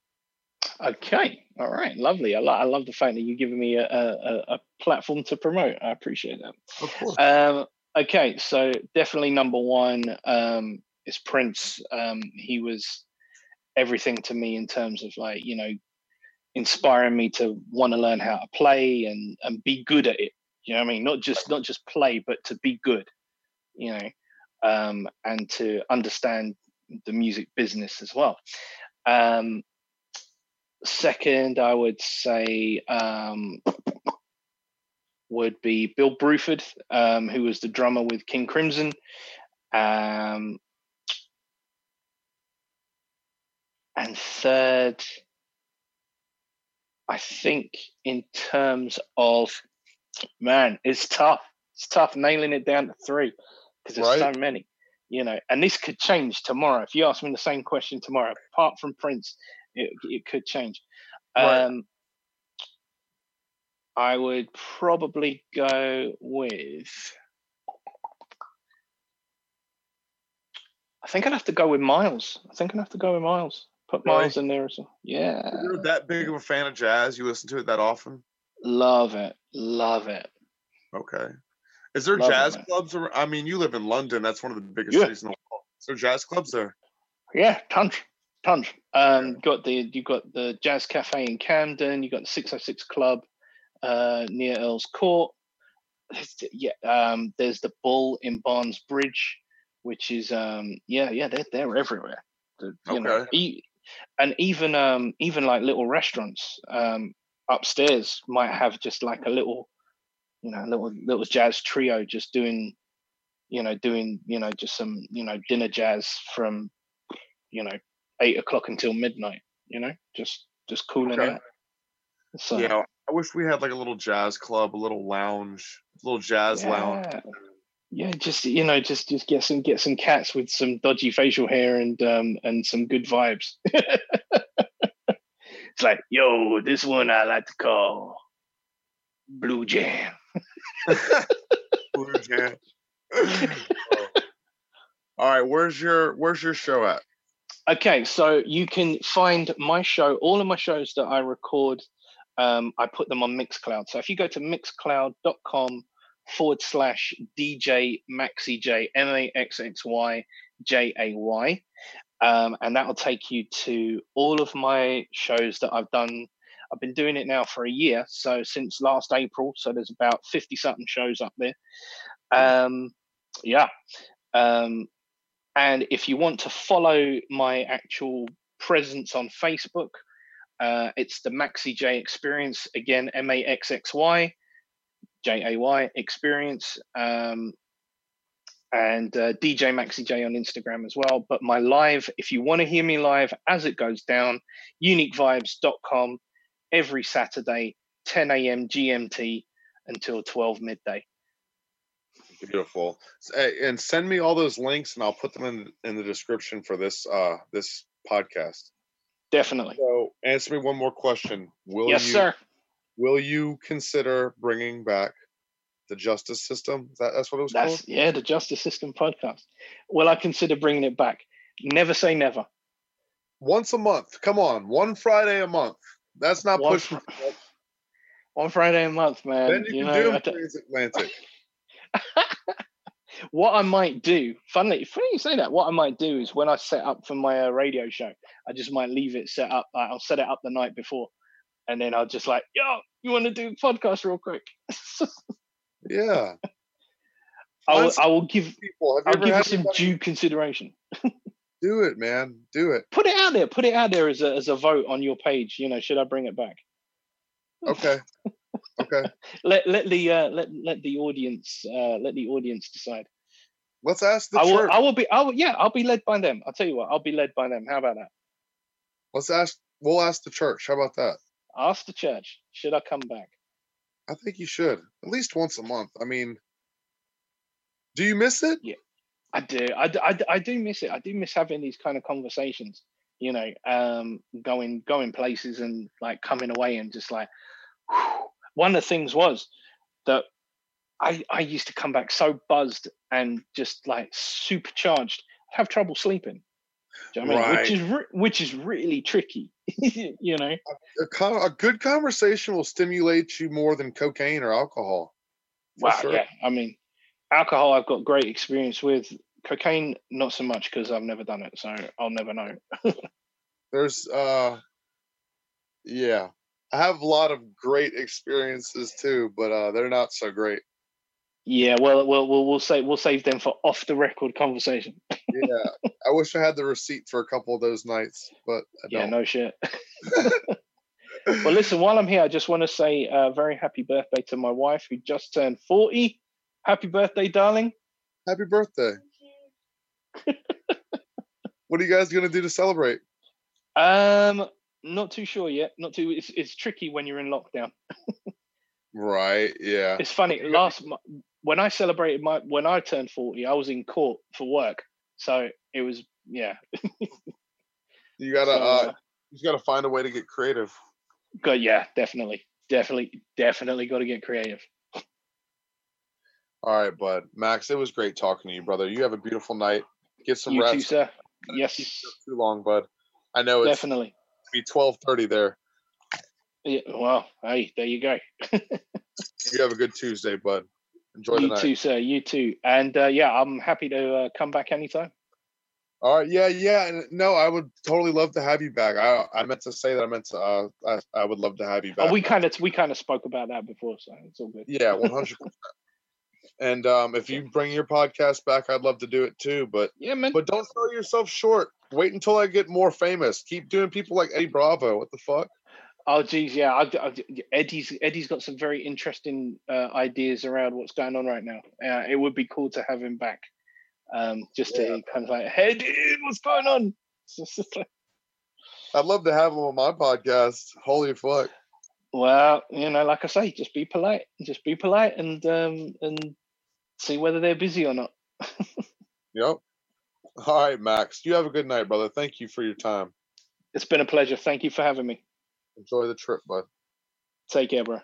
Speaker 2: Okay, all right, lovely. I, lo- I love the fact that you're giving me a, a, a platform to promote. I appreciate that.
Speaker 1: Of course.
Speaker 2: Um, okay, so definitely number one um, is Prince. Um, he was everything to me in terms of like you know inspiring me to want to learn how to play and and be good at it you know what i mean not just not just play but to be good you know um and to understand the music business as well. Um second i would say um would be bill bruford um who was the drummer with king crimson. Um and third I think in terms of man, it's tough. It's tough nailing it down to three because there's right. so many, you know. And this could change tomorrow. If you ask me the same question tomorrow, apart from Prince, it, it could change. Right. Um, I would probably go with. I think I'd have to go with Miles. I think I'd have to go with Miles. Put Miles in there. So yeah.
Speaker 1: You're that big of a fan of jazz? You listen to it that often?
Speaker 2: Love it. Love it.
Speaker 1: Okay. Is there Love jazz it, clubs? Or, I mean, you live in London. That's one of the biggest yeah. cities in the world. Is there jazz clubs there?
Speaker 2: Yeah, tons, tons. Um, got the you got the Jazz Cafe in Camden. You've got the Six Hundred oh Six Club uh, near Earl's Court. Yeah, um, there's the Bull in Barnes Bridge, which is um, yeah, yeah, they're they're everywhere. The, you okay. know, and even um even like little restaurants um upstairs might have just like a little you know little little jazz trio just doing you know doing you know just some you know dinner jazz from you know eight o'clock until midnight you know just just cooling okay. out
Speaker 1: so yeah i wish we had like a little jazz club a little lounge a little jazz yeah. lounge
Speaker 2: yeah, just you know, just just get some get some cats with some dodgy facial hair and um and some good vibes. it's like, yo, this one I like to call Blue Jam.
Speaker 1: Blue Jam. All right, where's your where's your show at?
Speaker 2: Okay, so you can find my show, all of my shows that I record, um, I put them on Mixcloud. So if you go to mixcloud.com forward slash DJ Maxxy J, M A X X Y J A Y. Um, and that will take you to all of my shows that I've done. I've been doing it now for a year, so since last April. So there's about 50 something shows up there. Um, yeah. Um, and if you want to follow my actual presence on Facebook, uh, it's the Maxxy J Experience, again, M A X X Y. J A Y experience. Um, and uh, DJ Maxxy J on Instagram as well. But my live, if you want to hear me live as it goes down, uniquevibes.com every Saturday, 10 a.m. GMT until 12 midday.
Speaker 1: Beautiful. And send me all those links and I'll put them in in the description for this uh this podcast.
Speaker 2: Definitely.
Speaker 1: So answer me one more question. Will
Speaker 2: yes,
Speaker 1: you
Speaker 2: sir
Speaker 1: will you consider bringing back the justice system? That, that's what it was that's, called?
Speaker 2: Yeah, the justice system podcast. Will I consider bringing it back? Never say never.
Speaker 1: Once a month. Come on, one Friday a month. That's not
Speaker 2: One
Speaker 1: pushing.
Speaker 2: One Friday a month, man.
Speaker 1: then you,
Speaker 2: you
Speaker 1: can
Speaker 2: know,
Speaker 1: do transatlantic.
Speaker 2: what I might do, funnily, funny you say that. What I might do is when I set up for my uh, radio show, I just might leave it set up. I'll set it up the night before, and then I'll just like, yo, you want to do podcast real quick?
Speaker 1: Yeah.
Speaker 2: I will, I will give,
Speaker 1: People, have
Speaker 2: I'll
Speaker 1: you
Speaker 2: give
Speaker 1: had
Speaker 2: some due consideration.
Speaker 1: do it, man. Do it.
Speaker 2: Put it out there. Put it out there as a as a vote on your page. You know, should I bring it back?
Speaker 1: Okay. Okay.
Speaker 2: Let let the uh, let let the audience uh, let the audience decide.
Speaker 1: Let's ask the
Speaker 2: I will
Speaker 1: church.
Speaker 2: I will be I will yeah I'll be led by them. I'll tell you what I'll be led by them. How about that?
Speaker 1: Let's ask. We'll ask the church. How about that?
Speaker 2: Ask the church. Should I come back?
Speaker 1: I think you should at least once a month. I mean, do you miss it?
Speaker 2: I do. I, do- I, do- I do miss it. I do miss having these kind of conversations. You know, um, going going places and like coming away and just like one of the things was that I I used to come back so buzzed and just like supercharged. I'd have trouble sleeping. Do you know what I mean? Which is re- which is really tricky. you know.
Speaker 1: A, con- a good conversation will stimulate you more than cocaine or alcohol.
Speaker 2: Wow.
Speaker 1: sure.
Speaker 2: Yeah. I mean, alcohol I've got great experience with. Cocaine, not so much because I've never done it, so I'll never know.
Speaker 1: There's, uh, yeah, I have a lot of great experiences too, but uh, they're not so great.
Speaker 2: Yeah, well, well, we'll we'll say we'll save them for off the record conversation.
Speaker 1: Yeah, I wish I had the receipt for a couple of those nights, but I
Speaker 2: Yeah, no shit. well, listen, while I'm here, I just want to say a very happy birthday to my wife who just turned forty. Happy birthday, darling.
Speaker 1: Happy birthday! what are you guys gonna do to celebrate?
Speaker 2: Um, not too sure yet. Not too. It's it's tricky when you're in lockdown.
Speaker 1: Right? Yeah.
Speaker 2: It's funny. Last when I celebrated my when I turned forty, I was in court for work, so it was yeah.
Speaker 1: You gotta,
Speaker 2: So,
Speaker 1: uh,
Speaker 2: uh,
Speaker 1: you gotta find a way to get creative.
Speaker 2: Good, yeah, definitely, definitely, definitely got to get creative.
Speaker 1: All right, bud. Max, it was great talking to you, brother. You have a beautiful night. Get some
Speaker 2: you
Speaker 1: rest.
Speaker 2: too, sir. Yes,
Speaker 1: you too long, bud. I know it's
Speaker 2: definitely.
Speaker 1: be twelve thirty there.
Speaker 2: Yeah, well, hey, there you go.
Speaker 1: You have a good Tuesday, bud. Enjoy the night.
Speaker 2: you too, sir. You too. And uh, yeah, I'm happy to uh, come back anytime.
Speaker 1: All right, yeah, yeah. No, I would totally love to have you back. I I meant to say that I meant to. Uh, I, I would love to have you back.
Speaker 2: Oh, we kind of we kind of spoke about that before, so it's all good.
Speaker 1: yeah, one hundred percent. And um, if you bring your podcast back, I'd love to do it too. But
Speaker 2: Yeah, man.
Speaker 1: but don't sell yourself short. Wait until I get more famous. Keep doing people like Eddie Bravo. What the fuck?
Speaker 2: Oh, geez, yeah. I, I, Eddie's Eddie's got some very interesting uh, ideas around what's going on right now. Uh, it would be cool to have him back, um, just
Speaker 1: Yeah.
Speaker 2: to kind of like, hey, dude, what's going on? It's just like,
Speaker 1: I'd love to have him on my podcast. Holy fuck.
Speaker 2: well, you know, like I say, just be polite. Just be polite and um, and see whether they're busy or not.
Speaker 1: Yep. All right, Max. You have a good night, brother. Thank you for your time.
Speaker 2: It's been a pleasure. Thank you for having me.
Speaker 1: Enjoy the trip, bud.
Speaker 2: Take care, bro.